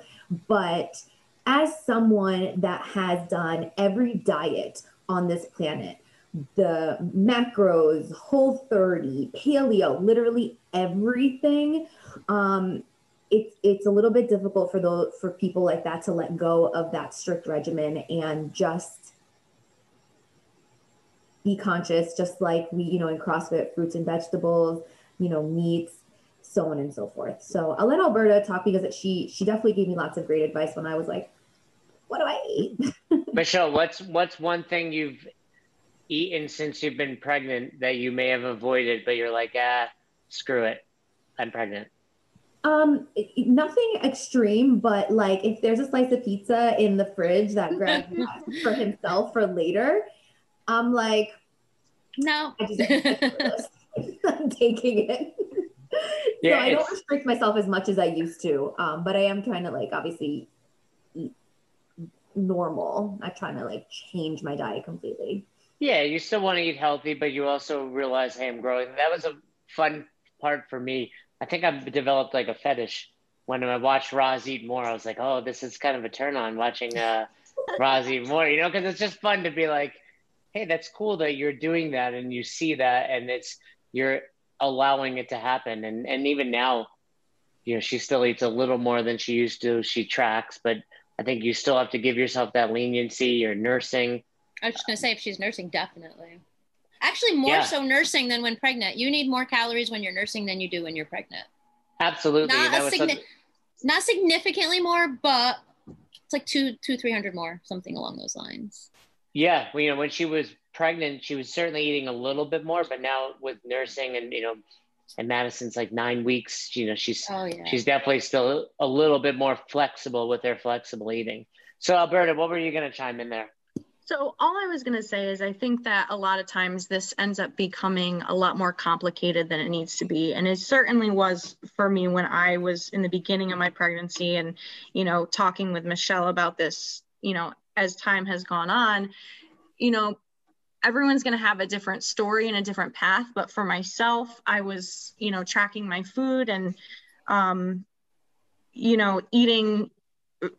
but as someone that has done every diet on this planet, the macros, whole 30, paleo, literally everything, um, it's it's a little bit difficult for those for people like that to let go of that strict regimen and just be conscious, just like we, you know, in CrossFit, fruits and vegetables, you know, meats, so on and so forth. So I'll let Alberta talk because she she definitely gave me lots of great advice when I was like, what do I eat? Michelle, what's what's one thing you've eaten since you've been pregnant that you may have avoided, but you're like, ah, screw it, I'm pregnant. Um, nothing extreme, but like if there's a slice of pizza in the fridge that Greg has for himself for later, I'm like, no, I just, I'm taking it. Yeah, so I don't restrict myself as much as I used to, um, but I am trying to like obviously eat normal. I'm trying to like change my diet completely. Yeah, you still want to eat healthy, but you also realize, hey, I'm growing. That was a fun part for me. I think I've developed like a fetish. When I watched Roz eat more, I was like, oh, this is kind of a turn on watching uh, Roz eat more, you know, because it's just fun to be like, hey, that's cool that you're doing that and you see that and it's you're allowing it to happen. And and even now, you know, she still eats a little more than she used to. She tracks, but I think you still have to give yourself that leniency. You're nursing. I was just gonna say if she's nursing, definitely. Actually, more yeah. so nursing than when pregnant. You need more calories when you're nursing than you do when you're pregnant. Absolutely. Not, signi- not significantly more, but it's like two, two, three hundred more, something along those lines. Yeah, well, you know, when she was pregnant, she was certainly eating a little bit more, but now with nursing and you know, and Madison's like nine weeks, you know, she's oh, yeah. she's definitely still a little bit more flexible with her flexible eating. So Alberta, what were you going to chime in there? So all I was going to say is I think that a lot of times this ends up becoming a lot more complicated than it needs to be and it certainly was for me when I was in the beginning of my pregnancy and you know talking with Michelle about this you know as time has gone on, you know, everyone's going to have a different story and a different path. But for myself, I was, you know, tracking my food and, um, you know, eating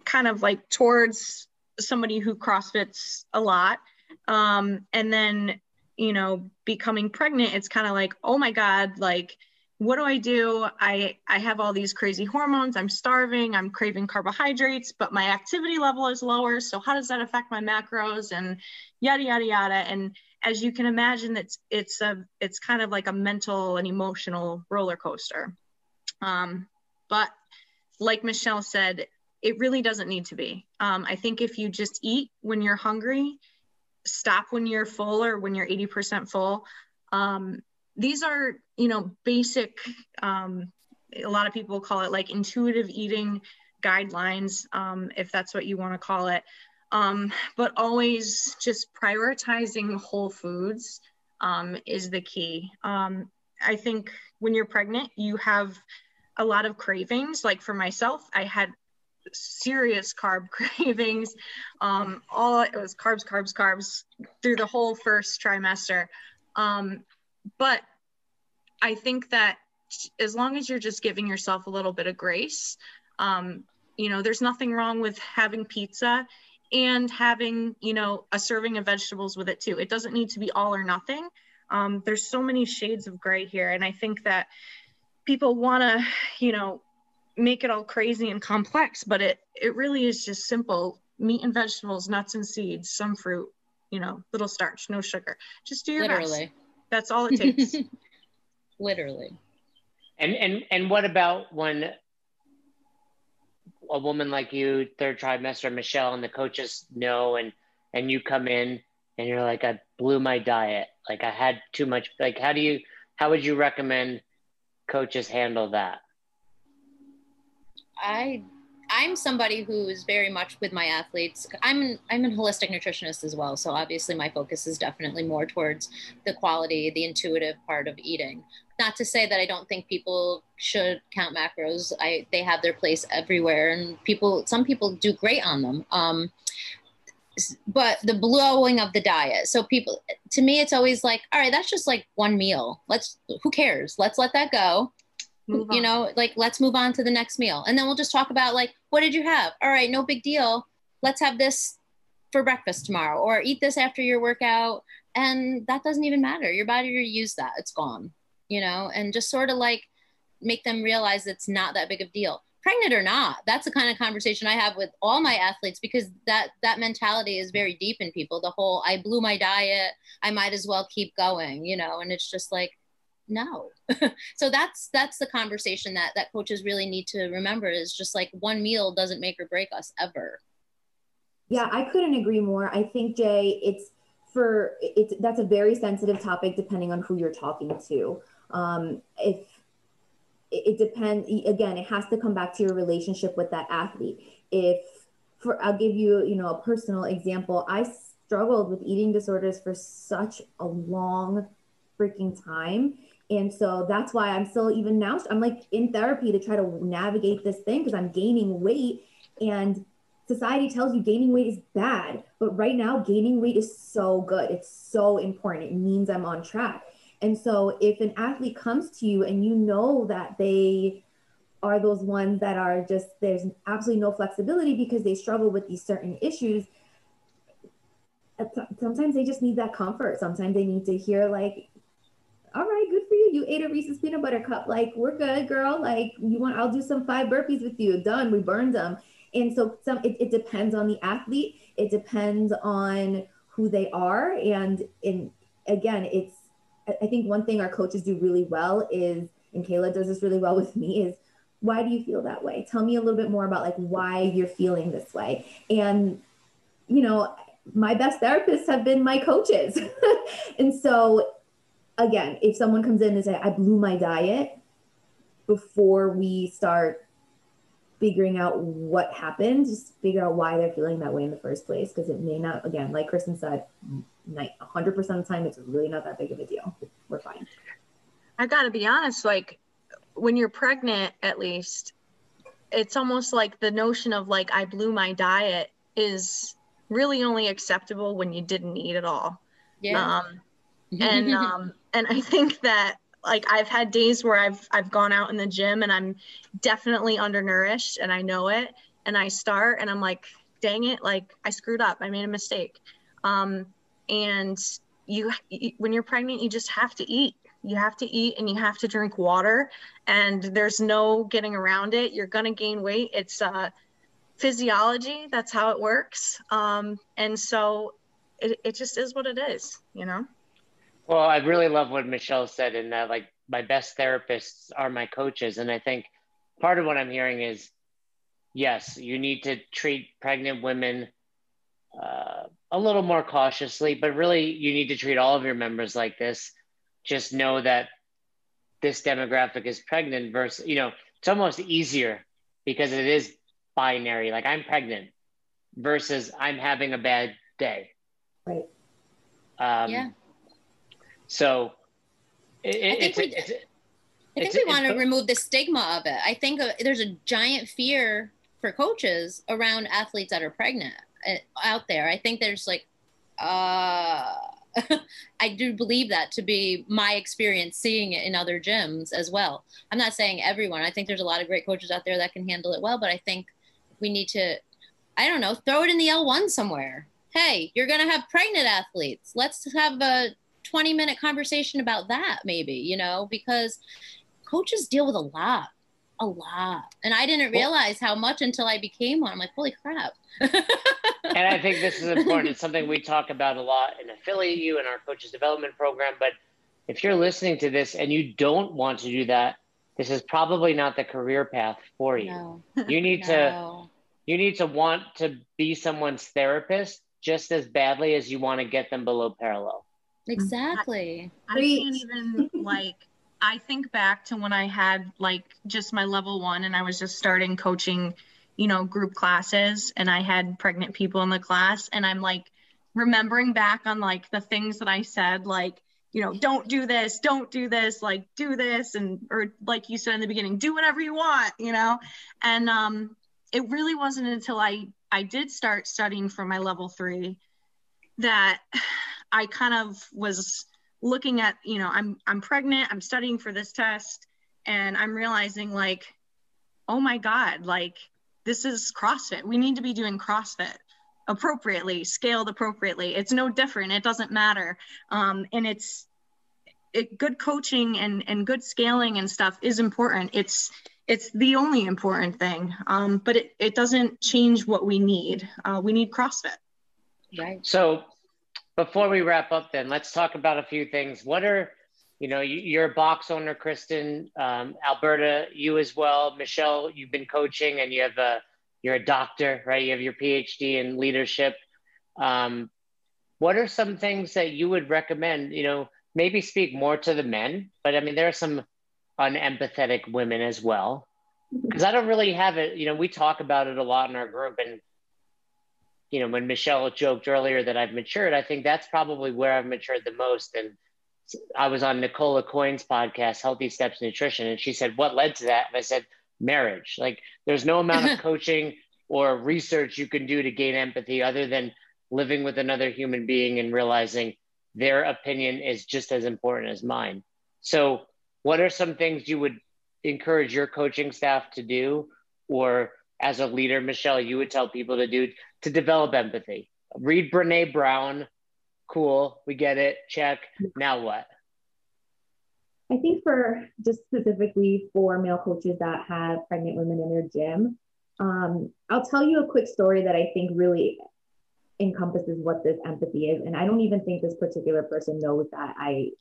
kind of like towards somebody who CrossFits a lot. Um, and then, you know, becoming pregnant, it's kind of like, oh my God, like, what do I do? I, I have all these crazy hormones. I'm starving. I'm craving carbohydrates, but my activity level is lower. So how does that affect my macros and yada, yada, yada. And as you can imagine, it's, it's a, it's kind of like a mental and emotional roller coaster. Um, but like Michelle said, it really doesn't need to be. Um, I think if you just eat when you're hungry, stop when you're full or when you're 80% full, um, these are you know basic um, a lot of people call it like intuitive eating guidelines um, if that's what you want to call it. Um, but always just prioritizing whole foods um, is the key. I think when you're pregnant you have a lot of cravings. Like for myself i had serious carb cravings um, all it was carbs carbs carbs through the whole first trimester um, but I think that as long as you're just giving yourself a little bit of grace, um, you know, there's nothing wrong with having pizza and having, you know, a serving of vegetables with it too. It doesn't need to be all or nothing. Um, there's so many shades of gray here. And I think that people want to, you know, make it all crazy and complex, but it, it really is just simple meat and vegetables, nuts and seeds, some fruit, you know, little starch, no sugar. Just do your Literally. best. That's all it takes. Literally. And and and what about when a woman like you, third trimester, Michelle, and the coaches know, and and you come in and you're like, I blew my diet, like I had too much. Like, how do you? How would you recommend coaches handle that? I I'm somebody who is very much with my athletes. I'm I'm a holistic nutritionist as well, so obviously my focus is definitely more towards the quality, the intuitive part of eating. Not to say that I don't think people should count macros. I they have their place everywhere, and people some people do great on them. Um, but the blowing of the diet. So people, to me, it's always like, all right, that's just like one meal. Let's who cares? Let's let that go you know like let's move on to the next meal. And then we'll just talk about like what did you have? All right no big deal. Let's have this for breakfast tomorrow or eat this after your workout. And that doesn't even matter. Your body will use that. It's gone you know and just sort of like make them realize it's not that big of a deal. Pregnant or not that's the kind of conversation i have with all my athletes because that that mentality is very deep in people. The whole i blew my diet. I might as well keep going you know and it's just like no. So that's that's the conversation that that coaches really need to remember is just like one meal doesn't make or break us ever. Yeah i couldn't agree more. I think jay it's for it's that's a very sensitive topic depending on who you're talking to. Um if it depends again it has to come back to your relationship with that athlete. If for i'll give you you know a personal example. I struggled with eating disorders for such a long freaking time and so that's why I'm still even now, I'm like in therapy to try to navigate this thing because I'm gaining weight and society tells you gaining weight is bad. But right now, gaining weight is so good. It's so important. It means I'm on track. And so if an athlete comes to you and you know that they are those ones that are just, there's absolutely no flexibility because they struggle with these certain issues, sometimes they just need that comfort. Sometimes they need to hear, like, all right, you. Ate a Reese's peanut butter cup. Like, we're good, girl. Like, you want, I'll do some five burpees with you. Done. We burned them. And so some it, it depends on the athlete. It depends on who they are. And in again, it's I think one thing our coaches do really well is, and Kayla does this really well with me, is why do you feel that way? Tell me a little bit more about like why you're feeling this way. And you know, my best therapists have been my coaches. and so again, if someone comes in and say, I blew my diet before we start figuring out what happened, just figure out why they're feeling that way in the first place. Because it may not, again, like Kristen said, 100% of the time, it's really not that big of a deal. We're fine. I got to be honest, like when you're pregnant, at least, it's almost like the notion of like, I blew my diet is really only acceptable when you didn't eat at all. Yeah. Um, and um, and I think that like I've had days where I've I've gone out in the gym and I'm definitely undernourished and I know it and I start and I'm like dang it like I screwed up I made a mistake um, and you, you when you're pregnant you just have to eat You have to eat and you have to drink water, and there's no getting around it. You're going to gain weight. It's uh, physiology. That's how it works. Um, and so it, it just is what it is, you know? Well, I really love what Michelle said in that, like, my best therapists are my coaches. And I think part of what I'm hearing is yes, you need to treat pregnant women uh, a little more cautiously, but really you need to treat all of your members like this. Just know that this demographic is pregnant versus, you know, it's almost easier because it is binary. Like I'm pregnant versus I'm having a bad day. Right. Um, yeah. So it, I think it's, we, it's, I think it's- we want to remove the stigma of it. I think uh, there's a giant fear for coaches around athletes that are pregnant uh, out there. I think there's like, uh, I do believe that to be my experience seeing it in other gyms as well. I'm not saying everyone. I think there's a lot of great coaches out there that can handle it well, but I think we need to, I don't know, throw it in the L1 somewhere. Hey, you're going to have pregnant athletes. Let's have a 20 minute conversation about that, maybe, you know, because coaches deal with a lot, a lot. And I didn't realize how much until I became one. I'm like, holy crap. and I think this is important. It's something we talk about a lot in Affiliate you and our coaches development program. But if you're listening to this and you don't want to do that, this is probably not the career path for you. No, You need to you need to want to be someone's therapist just as badly as you want to get them below parallel. Exactly. I Preach. can't even like I think back to when I had like just my level one and I was just starting coaching, you know, group classes and I had pregnant people in the class and I'm like remembering back on like the things that I said, like, you know, don't do this, don't do this, like do this and or like you said in the beginning, do whatever you want, you know? And um it really wasn't until I I did start studying for my level three that I kind of was looking at, you know, I'm I'm pregnant, I'm studying for this test, and I'm realizing like, oh my God, like this is CrossFit. We need to be doing CrossFit appropriately, scaled appropriately. It's no different. It doesn't matter. Um, and it's it, good coaching and and good scaling and stuff is important. It's it's the only important thing. Um, but it, it doesn't change what we need. Uh, we need CrossFit. Right. So before we wrap up, then let's talk about a few things. What are you know, you- you're a box owner, Kristen, um, Alberta, you as well, Michelle. You've been coaching, and you have a you're a doctor, right? You have your PhD in leadership. Um, what are some things that you would recommend? You know, maybe speak more to the men, but I mean, there are some unempathetic women as well. Because I don't really have it. You know, we talk about it a lot in our group, and you know, when Michelle joked earlier that I've matured, I think that's probably where I've matured the most. And I was on Nicole Aucoin's podcast, Healthy Steps Nutrition, and she said, What led to that? And I said, Marriage. Like, there's no amount of coaching or research you can do to gain empathy other than living with another human being and realizing their opinion is just as important as mine. So, what are some things you would encourage your coaching staff to do, or as a leader, Michelle, you would tell people to do to develop empathy? Read Brene Brown. Cool, we get it. Check. Now what? I think for just specifically for male coaches that have pregnant women in their gym, um, I'll tell you a quick story that I think really encompasses what this empathy is. And I don't even think this particular person knows that I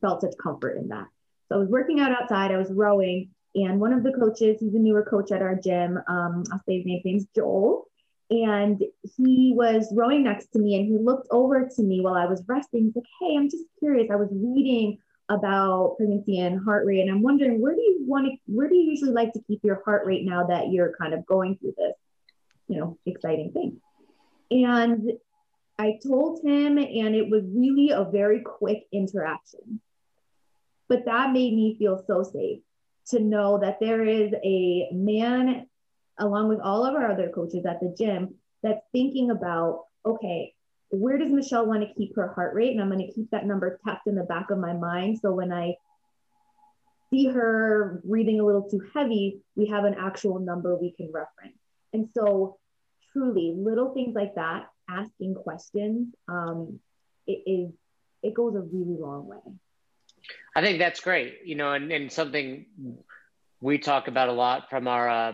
felt such comfort in that. So I was working out outside, I was rowing, and one of the coaches, he's a newer coach at our gym, um, I'll say his name, his name's Joel. And he was rowing next to me and he looked over to me while I was resting. He's like, Hey, I'm just curious. I was reading about pregnancy and heart rate, and I'm wondering where do you want to, where do you usually like to keep your heart rate now that you're kind of going through this, you know, exciting thing? And I told him, and it was really a very quick interaction. But that made me feel so safe to know that there is a man along with all of our other coaches at the gym that's thinking about okay where does michelle want to keep her heart rate? And i'm going to keep that number tapped in the back of my mind. So when i see her breathing a little too heavy we have an actual number we can reference. And so truly little things like that asking questions um, it is it goes a really long way. I think that's great. You know, and, and something we talk about a lot from our, uh,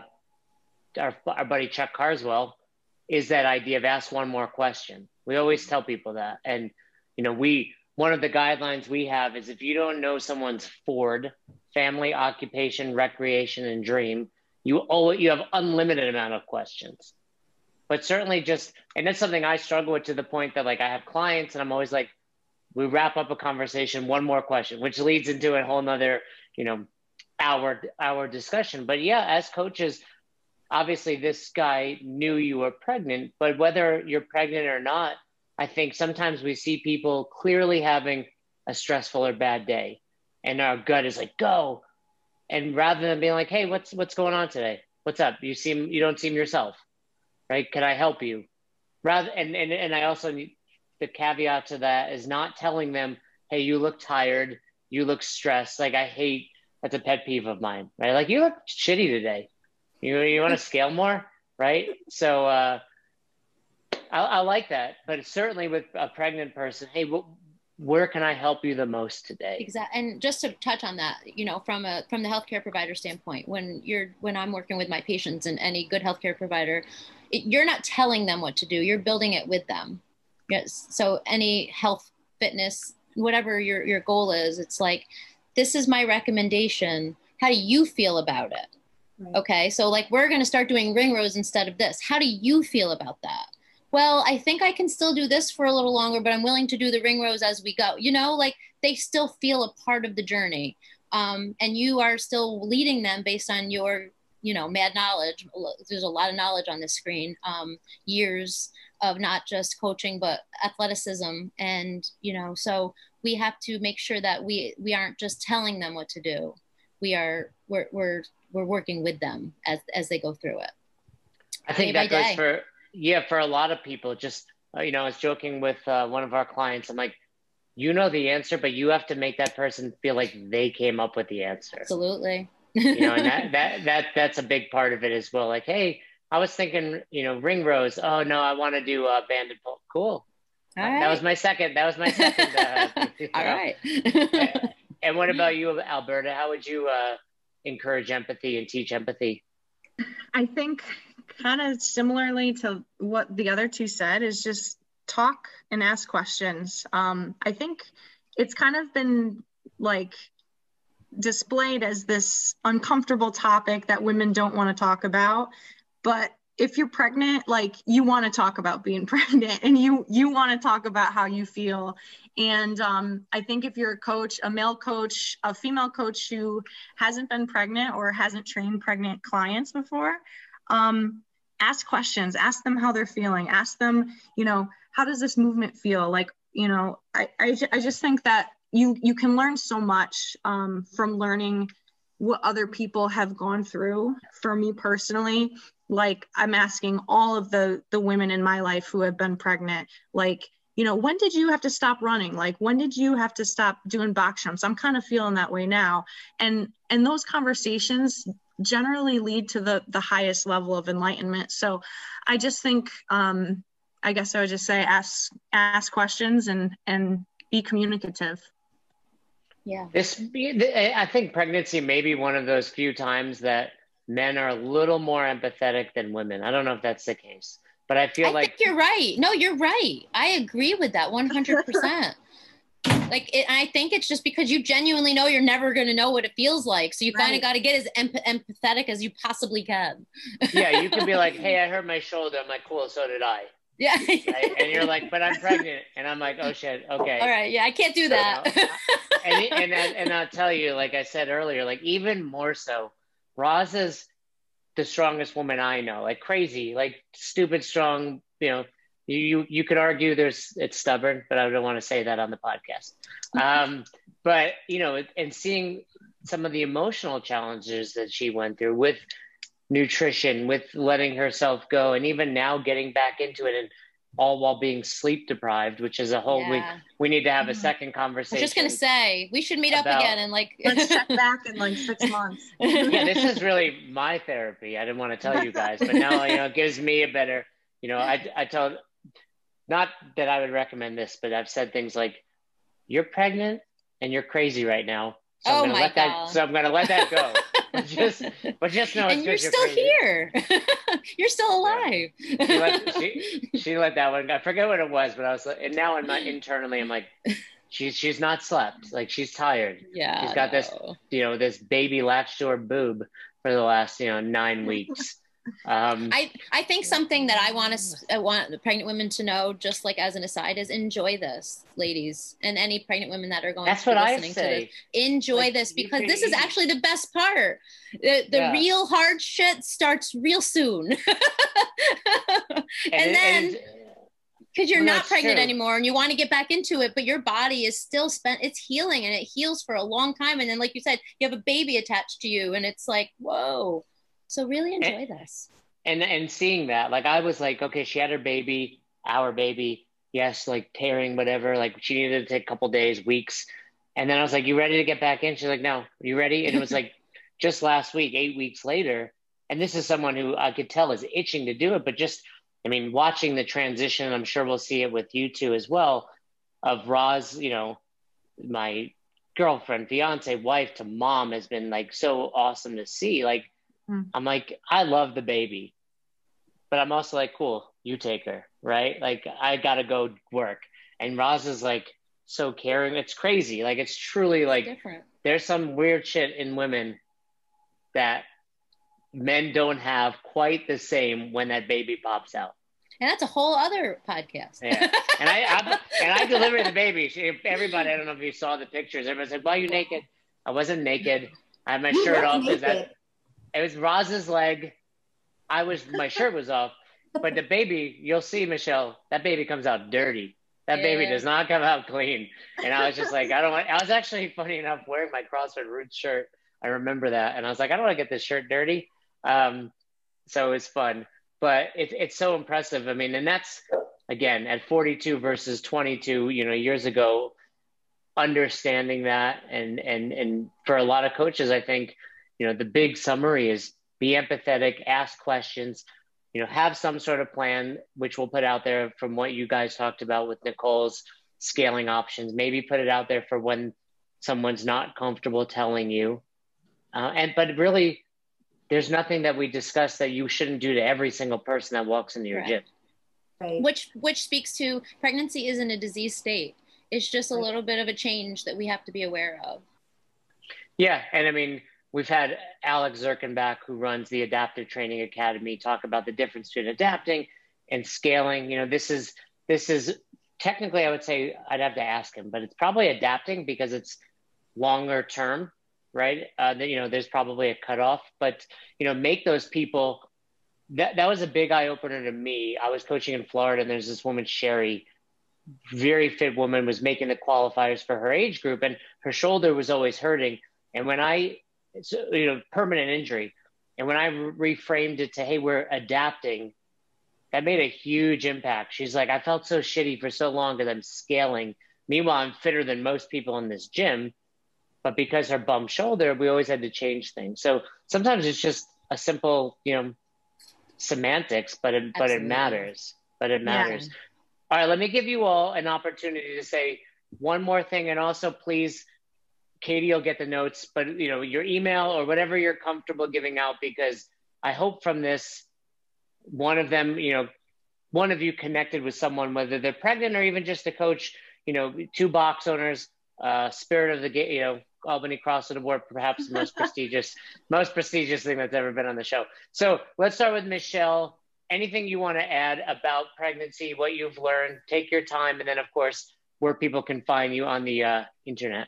our, our buddy Chuck Carswell is that idea of ask one more question. We always tell people that. And, you know, we, one of the guidelines we have is if you don't know someone's Ford, family, occupation, recreation, and dream, you owe you have unlimited amount of questions. But certainly just, and that's something I struggle with to the point that like I have clients and I'm always like, we wrap up a conversation, one more question, which leads into a whole nother, you know, hour hour discussion. But yeah, as coaches, obviously this guy knew you were pregnant, but whether you're pregnant or not, I think sometimes we see people clearly having a stressful or bad day, and our gut is like, go. And rather than being like, hey, what's what's going on today? What's up? You seem you don't seem yourself, right? Can I help you? Rather and and, and I also need the caveat to that is not telling them, hey, you look tired, you look stressed. Like I hate that's a pet peeve of mine, right? Like you look shitty today. You you want to scale more, right? So uh, I, I, like that, but certainly with a pregnant person, hey, where can I help you the most today? Exactly. And just to touch on that, you know, from a from the healthcare provider standpoint, when you're when I'm working with my patients and any good healthcare provider, it, you're not telling them what to do. You're building it with them. Yes. So any health, fitness, whatever your your goal is, it's like, this is my recommendation. How do you feel about it? Right. Okay, so like we're going to start doing ring rows instead of this. How do you feel about that? Well, I think I can still do this for a little longer, but I'm willing to do the ring rows as we go. You know, like they still feel a part of the journey. Um, and you are still leading them based on your, you know, mad knowledge. There's a lot of knowledge on this screen, um, years of not just coaching, but athleticism. And, you know, so we have to make sure that we, we aren't just telling them what to do. We are, we're, we're we're working with them as as they go through it. I think day that goes day. for yeah for a lot of people. Just uh, you know, I was joking with uh, one of our clients. I'm like, you know the answer, but you have to make that person feel like they came up with the answer. Absolutely. You know, and that that that that's a big part of it as well. Like, hey, I was thinking, you know, ring rows. Oh no, I want to do a uh, banded pull. Cool. That was my second. That was my second. Uh, All right. and, and what about you, Alberta? How would you uh, encourage empathy and teach empathy? I think kind of similarly to what the other two said is just talk and ask questions. Um, I think it's kind of been like displayed as this uncomfortable topic that women don't want to talk about, but if you're pregnant like you want to talk about being pregnant and you you want to talk about how you feel. And um, i think if you're a coach a male coach a female coach who hasn't been pregnant or hasn't trained pregnant clients before um, ask questions ask them how they're feeling ask them you know how does this movement feel? Like you know i i, I just think that you you can learn so much um, from learning what other people have gone through. For me personally like i'm asking all of the the women in my life who have been pregnant like you know when did you have to stop running? Like when did you have to stop doing box jumps? I'm kind of feeling that way now. And and those conversations generally lead to the the highest level of enlightenment. So i just think um i guess i would just say ask ask questions and and be communicative yeah this eh, i think pregnancy may be one of those few times that men are a little more empathetic than women. I don't know if that's the case, but I feel I like you're right. No, you're right. I agree with that 100%. like it, I think it's just because you genuinely know you're never going to know what it feels like. So you right. kind of got to get as empathetic as you possibly can. yeah. You can be like, Hey, I hurt my shoulder. I'm like, cool. So did I. Yeah. right? And you're like, but I'm pregnant. And I'm like, oh shit. Okay. All right. Yeah. I can't do that. So, and, and, and I'll tell you, like I said earlier, like even more so, Roz is the strongest woman I know, like crazy, like stupid strong. You know, you you, you could argue there's it's stubborn, but I don't want to say that on the podcast. Um, but you know, and seeing some of the emotional challenges that she went through with nutrition, with letting herself go, and even now getting back into it and all while being sleep deprived, which is a whole yeah. week. We need to have a mm-hmm. second conversation. I was just gonna say we should meet about, up again and like let's check back in like six months. yeah, this is really my therapy. I didn't want to tell you guys, but now you know it gives me a better. You know, I I told not that I would recommend this, but I've said things like you're pregnant and you're crazy right now. So Oh I'm gonna my let God. that so I'm gonna let that go. but just but just know it's and you're still crazy. here. you're still alive. She let, she, she let that one. Go. I forget what it was, but I was like, and now i'm not internally, I'm like, she's she's not slept. Like she's tired. yeah. She's got this- You know, this baby latched to her boob for the last you know nine weeks. Um, I, I think something that I want to I want the pregnant women to know, just like as an aside, is enjoy this, ladies, and any pregnant women that are going that's to be what I listening to say. this. Enjoy Like, this because this is actually the best part. The, the Yeah. real hard shit starts real soon. And it- then- it- because you're Well, not pregnant true. anymore and you want to get back into it but your body is still spent it's healing and it heals for a long time and then like you said you have a baby attached to you and it's like whoa so really enjoy this. and and seeing that like i was like okay she had her baby our baby yes like tearing whatever like she needed to take a couple days weeks. And then i was like you ready to get back in? She's like no. You ready? And it was like just last week eight weeks later. And this is someone who i could tell is itching to do it but just i mean watching the transition i'm sure we'll see it with you two as well of Roz, you know my girlfriend fiance wife to mom has been like so awesome to see. Like Mm. i'm like i love the baby but I'm also like, cool, you take her, right? Like I gotta go work. And Roz is like so caring. It's crazy. Like it's truly like different there's some weird shit in women that men don't have quite the same when that baby pops out. and that's a whole other podcast Yeah. And I, I and I delivered the baby. She, everybody, I don't know if you saw the pictures. Everybody's like, "Why are you naked?" I wasn't naked. I had my You shirt off. Is that naked. It was Roz's leg. I was my shirt was off, but the baby, you'll see, Michelle, that baby comes out dirty. That baby does not come out clean. And I was just like, I don't want. I was actually funny enough wearing my CrossFit Roots shirt. I remember that, and I was like, I don't want to get this shirt dirty. Um, so it's fun, but it's it's so impressive. I mean, and that's again at 42 versus 22. You know, years ago, understanding that, and and and for a lot of coaches, I think, you know, the big summary is be empathetic, ask questions, you know, have some sort of plan, which we'll put out there from what you guys talked about with Nicole's scaling options. Maybe put it out there for when someone's not comfortable telling you. Uh, and but really, there's nothing that we discuss that you shouldn't do to every single person that walks into your Correct. gym. Right. which which speaks to pregnancy isn't a disease state it's just a Right. little bit of a change that we have to be aware of Yeah, and I mean, we've had Alec Zirkenbach, who runs the Adaptive Training Academy, talk about the difference between adapting and scaling. You know, this is this is technically, I would say, I'd have to ask him, but it's probably adapting because it's longer term, right? Uh, that, you know, there's probably a cutoff, but you know, make those people. That that was a big eye opener to me. I was coaching in Florida, and there's this woman Sherry, very fit woman, was making the qualifiers for her age group, and her shoulder was always hurting. And when I, it's, uh, you know, permanent injury, and when I reframed it to, hey, we're adapting, that made a huge impact. She's like, I felt so shitty for so long because I'm scaling. Meanwhile, I'm fitter than most people in this gym, but because her bum shoulder, we always had to change things. So sometimes it's just a simple, you know, semantics, but it but it matters. But it Yeah. matters. All right, let me give you all an opportunity to say one more thing, and also please, Katie will get the notes, but you know your email or whatever you're comfortable giving out, because I hope from this, one of them, you know, one of you connected with someone, whether they're pregnant or even just a coach, you know, two box owners, uh, Spirit of the Game, you know, Albany CrossFit Award, perhaps the most prestigious, most prestigious thing that's ever been on the show. So let's start with Michelle. Anything you want to add about pregnancy, what you've learned? Take your time, and then of course where people can find you on the uh, internet.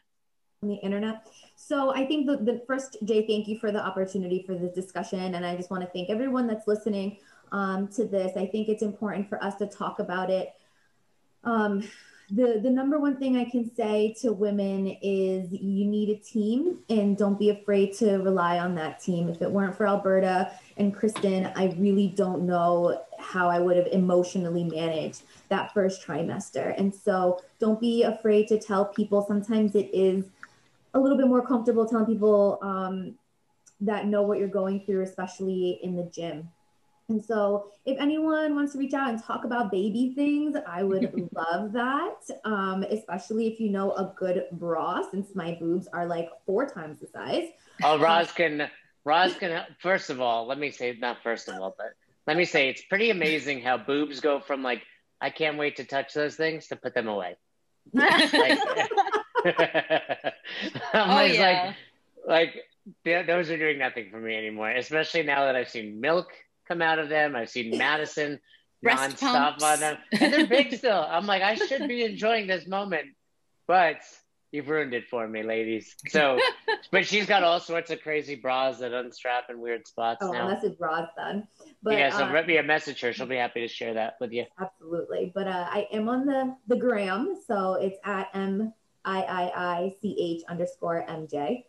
On the internet. So I think the, the first, Jay, thank you for the opportunity for this discussion. And I just want to thank everyone that's listening um, to this. I think it's important for us to talk about it. Um, the, the number one thing I can say to women is you need a team and don't be afraid to rely on that team. If it weren't for Alberta and Kristen, I really don't know how I would have emotionally managed that first trimester. And so don't be afraid to tell people. Sometimes it is a little bit more comfortable telling people um, that know what you're going through, especially in the gym. And so, if anyone wants to reach out and talk about baby things, I would love that. Um, especially if you know a good bra, since my boobs are like four times the size. Oh, Roz can, Roz can. First of all, let me say not first of all, but let me say it's pretty amazing how boobs go from like I can't wait to touch those things to put them away. like, oh, yeah. like, like those are doing nothing for me anymore. Especially now that I've seen milk come out of them. I've seen Madison nonstop on them, and they're big still. I'm like, I should be enjoying this moment, but you've ruined it for me, ladies. So, but she's got all sorts of crazy bras that unstrap in weird spots oh, now. message Roz then. But, yeah, so uh, me a message her. She'll be happy to share that with you. Absolutely. But uh, I am on the the gram, so it's at m i i i c h underscore m j.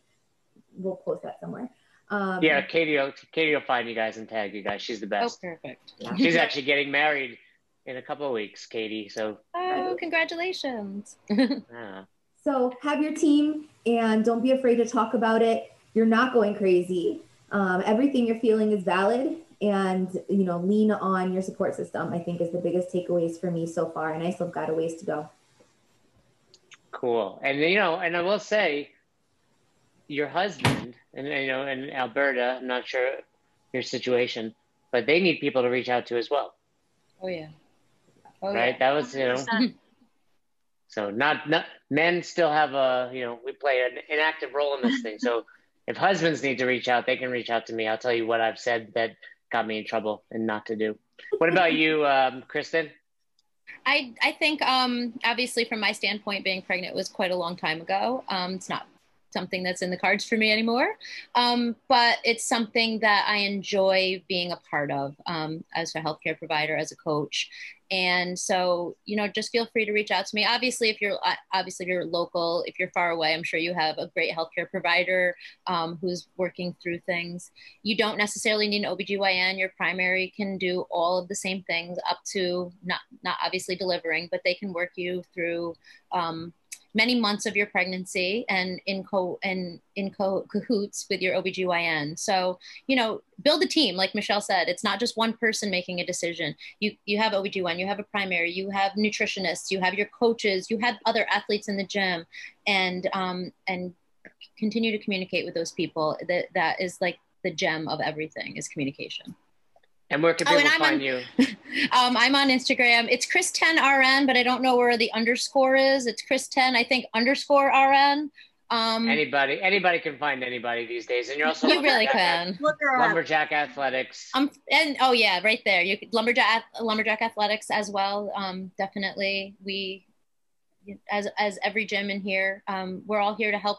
We'll post that somewhere. Um, yeah, Katie, will, Katie will find you guys and tag you guys. She's the best. Oh, perfect. She's actually getting married in a couple of weeks, Katie. So. Oh, congratulations. yeah. So have your team and don't be afraid to talk about it. You're not going crazy. Um, everything you're feeling is valid and you know lean on your support system i think is the biggest takeaways for me so far and i still have got a ways to go cool. And you know and i will say your husband and you know in alberta i'm not sure your situation but they need people to reach out to as well. Oh yeah. Oh, right? yeah. that was you know. So not not men still have a you know we play an, an active role in this thing. So if husbands need to reach out they can reach out to me. I'll tell you what i've said that got me in trouble and not to do. What about you, um, Kristen? I, I think um, obviously from my standpoint, being pregnant was quite a long time ago. Um, it's not something that's in the cards for me anymore. Um, but it's something that I enjoy being a part of um, as a healthcare provider, as a coach. And so, you know, just feel free to reach out to me. Obviously, if you're uh, obviously if you're local, if you're far away, I'm sure you have a great healthcare provider um, who's working through things. You don't necessarily need an OBGYN. Your primary can do all of the same things up to not not obviously delivering, but they can work you through um, many months of your pregnancy and in co and in co cahoots with your OBGYN. So, you know, build a team, like Michelle said. It's not just one person making a decision. You you have OBGYN, you have a primary, you have nutritionists, you have your coaches, you have other athletes in the gym, and um and continue to communicate with those people. That that is like the gem of everything is communication. And where can people oh, find on, you? um, I'm on Instagram. It's Chris10RN, but I don't know where the underscore is. It's Chris10, I think, underscore RN. Um, anybody, anybody can find anybody these days, and you're also you really can. Look lumberjack athletics. Um, and oh yeah, right there. You could, lumberjack lumberjack athletics as well. Um, definitely, we as as every gym in here, um, we're all here to help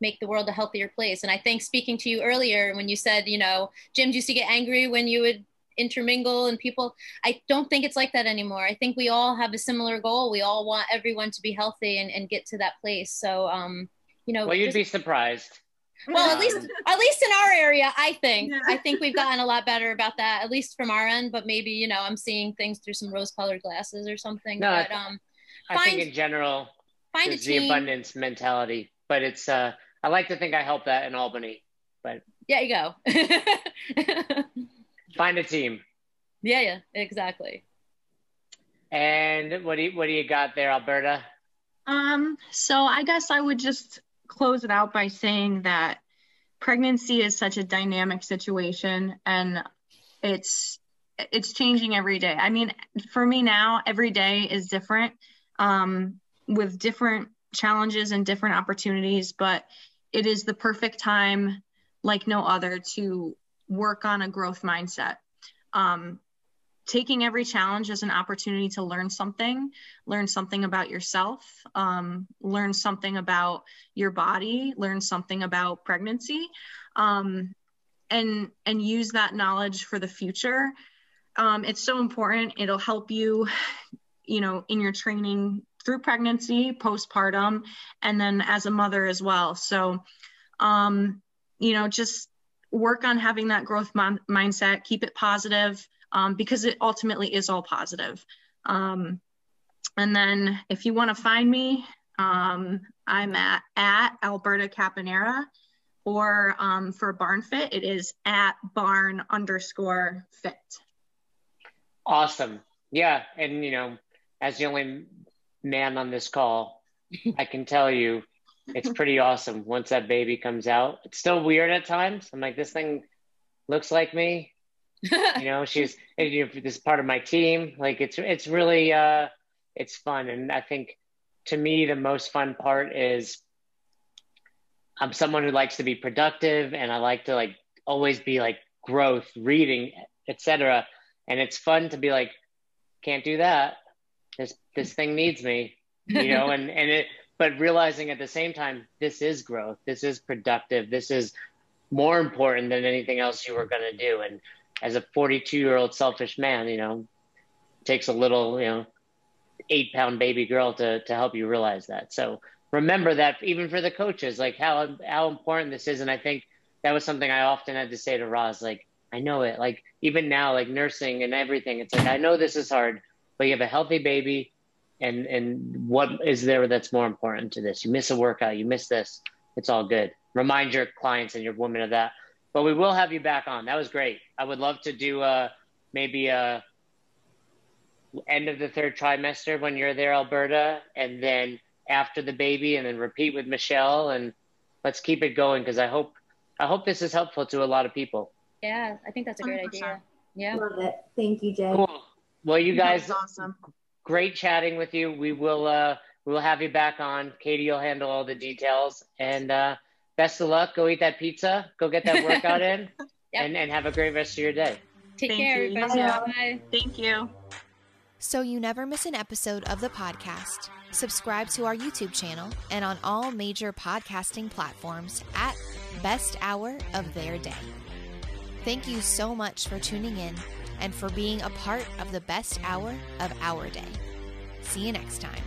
make the world a healthier place. And I think speaking to you earlier when you said, you know, gyms used to get angry when you would intermingle and people i don't think it's like that anymore. I think we all have a similar goal. We all want everyone to be healthy and, and get to that place. So um you know well you'd just, be surprised. Well at least at least in our area i think. Yeah. i think we've gotten a lot better about that at least from our end but maybe you know i'm seeing things through some rose colored glasses or something no, but um i find, think in general find the abundance mentality but it's uh i like to think i help that in albany but yeah you go Find a team. Yeah, yeah, exactly. And what do you what do you got there, Alberta? Um, so I guess I would just close it out by saying that pregnancy is such a dynamic situation and it's it's changing every day. I mean, for me now, every day is different um, with different challenges and different opportunities, but it is the perfect time, like no other, to work on a growth mindset. Um, taking every challenge as an opportunity to learn something, learn something about yourself, um, learn something about your body, learn something about pregnancy, um, and and use that knowledge for the future. Um, it's so important. It'll help you, you know, in your training through pregnancy, postpartum, and then as a mother as well. So, um, you know, just work on having that growth mindset, keep it positive, um, because it ultimately is all positive. Um, and then if you want to find me, um, I'm at, at Alberta Caponera, or um, for Barn Fit, it is at barn underscore fit. Awesome. Yeah. And, you know, as the only man on this call, I can tell you it's pretty awesome once that baby comes out. It's still weird at times. I'm like, this thing looks like me. you know, she's you know, this part of my team. Like it's it's really uh it's fun. And I think to me the most fun part is I'm someone who likes to be productive and I like to like always be like growth, reading, etc. And it's fun to be like, can't do that. This this thing needs me, you know, and and it but realizing at the same time this is growth this is productive this is more important than anything else you were going to do. And as a 42 year old selfish man you know takes a little you know eight pound baby girl to to help you realize that. So remember that even for the coaches like how how important this is. And i think that was something i often had to say to Roz like i know it. Like even now like nursing and everything it's like i know this is hard but you have a healthy baby and and what is there that's more important to this? You miss a workout you miss this it's all good. Remind your clients and your women of that. But we will have you back on. That was great. I would love to do uh maybe a end of the third trimester when you're there alberta and then after the baby and then repeat with michelle and let's keep it going because i hope i hope this is helpful to a lot of people. Yeah i think that's a great 100%. idea. Yeah. Love it. Thank you jay. Cool. Well you guys awesome great chatting with you. We will uh, we will have you back on. Katie will handle all the details. And uh, best of luck. Go eat that pizza. Go get that workout in. yep. and, and have a great rest of your day. Take Thank care, you. everybody. Bye. Thank you. So you never miss an episode of the podcast. Subscribe to our YouTube channel and on all major podcasting platforms at Best Hour of Their Day. Thank you so much for tuning in and for being a part of the best hour of our day. See you next time.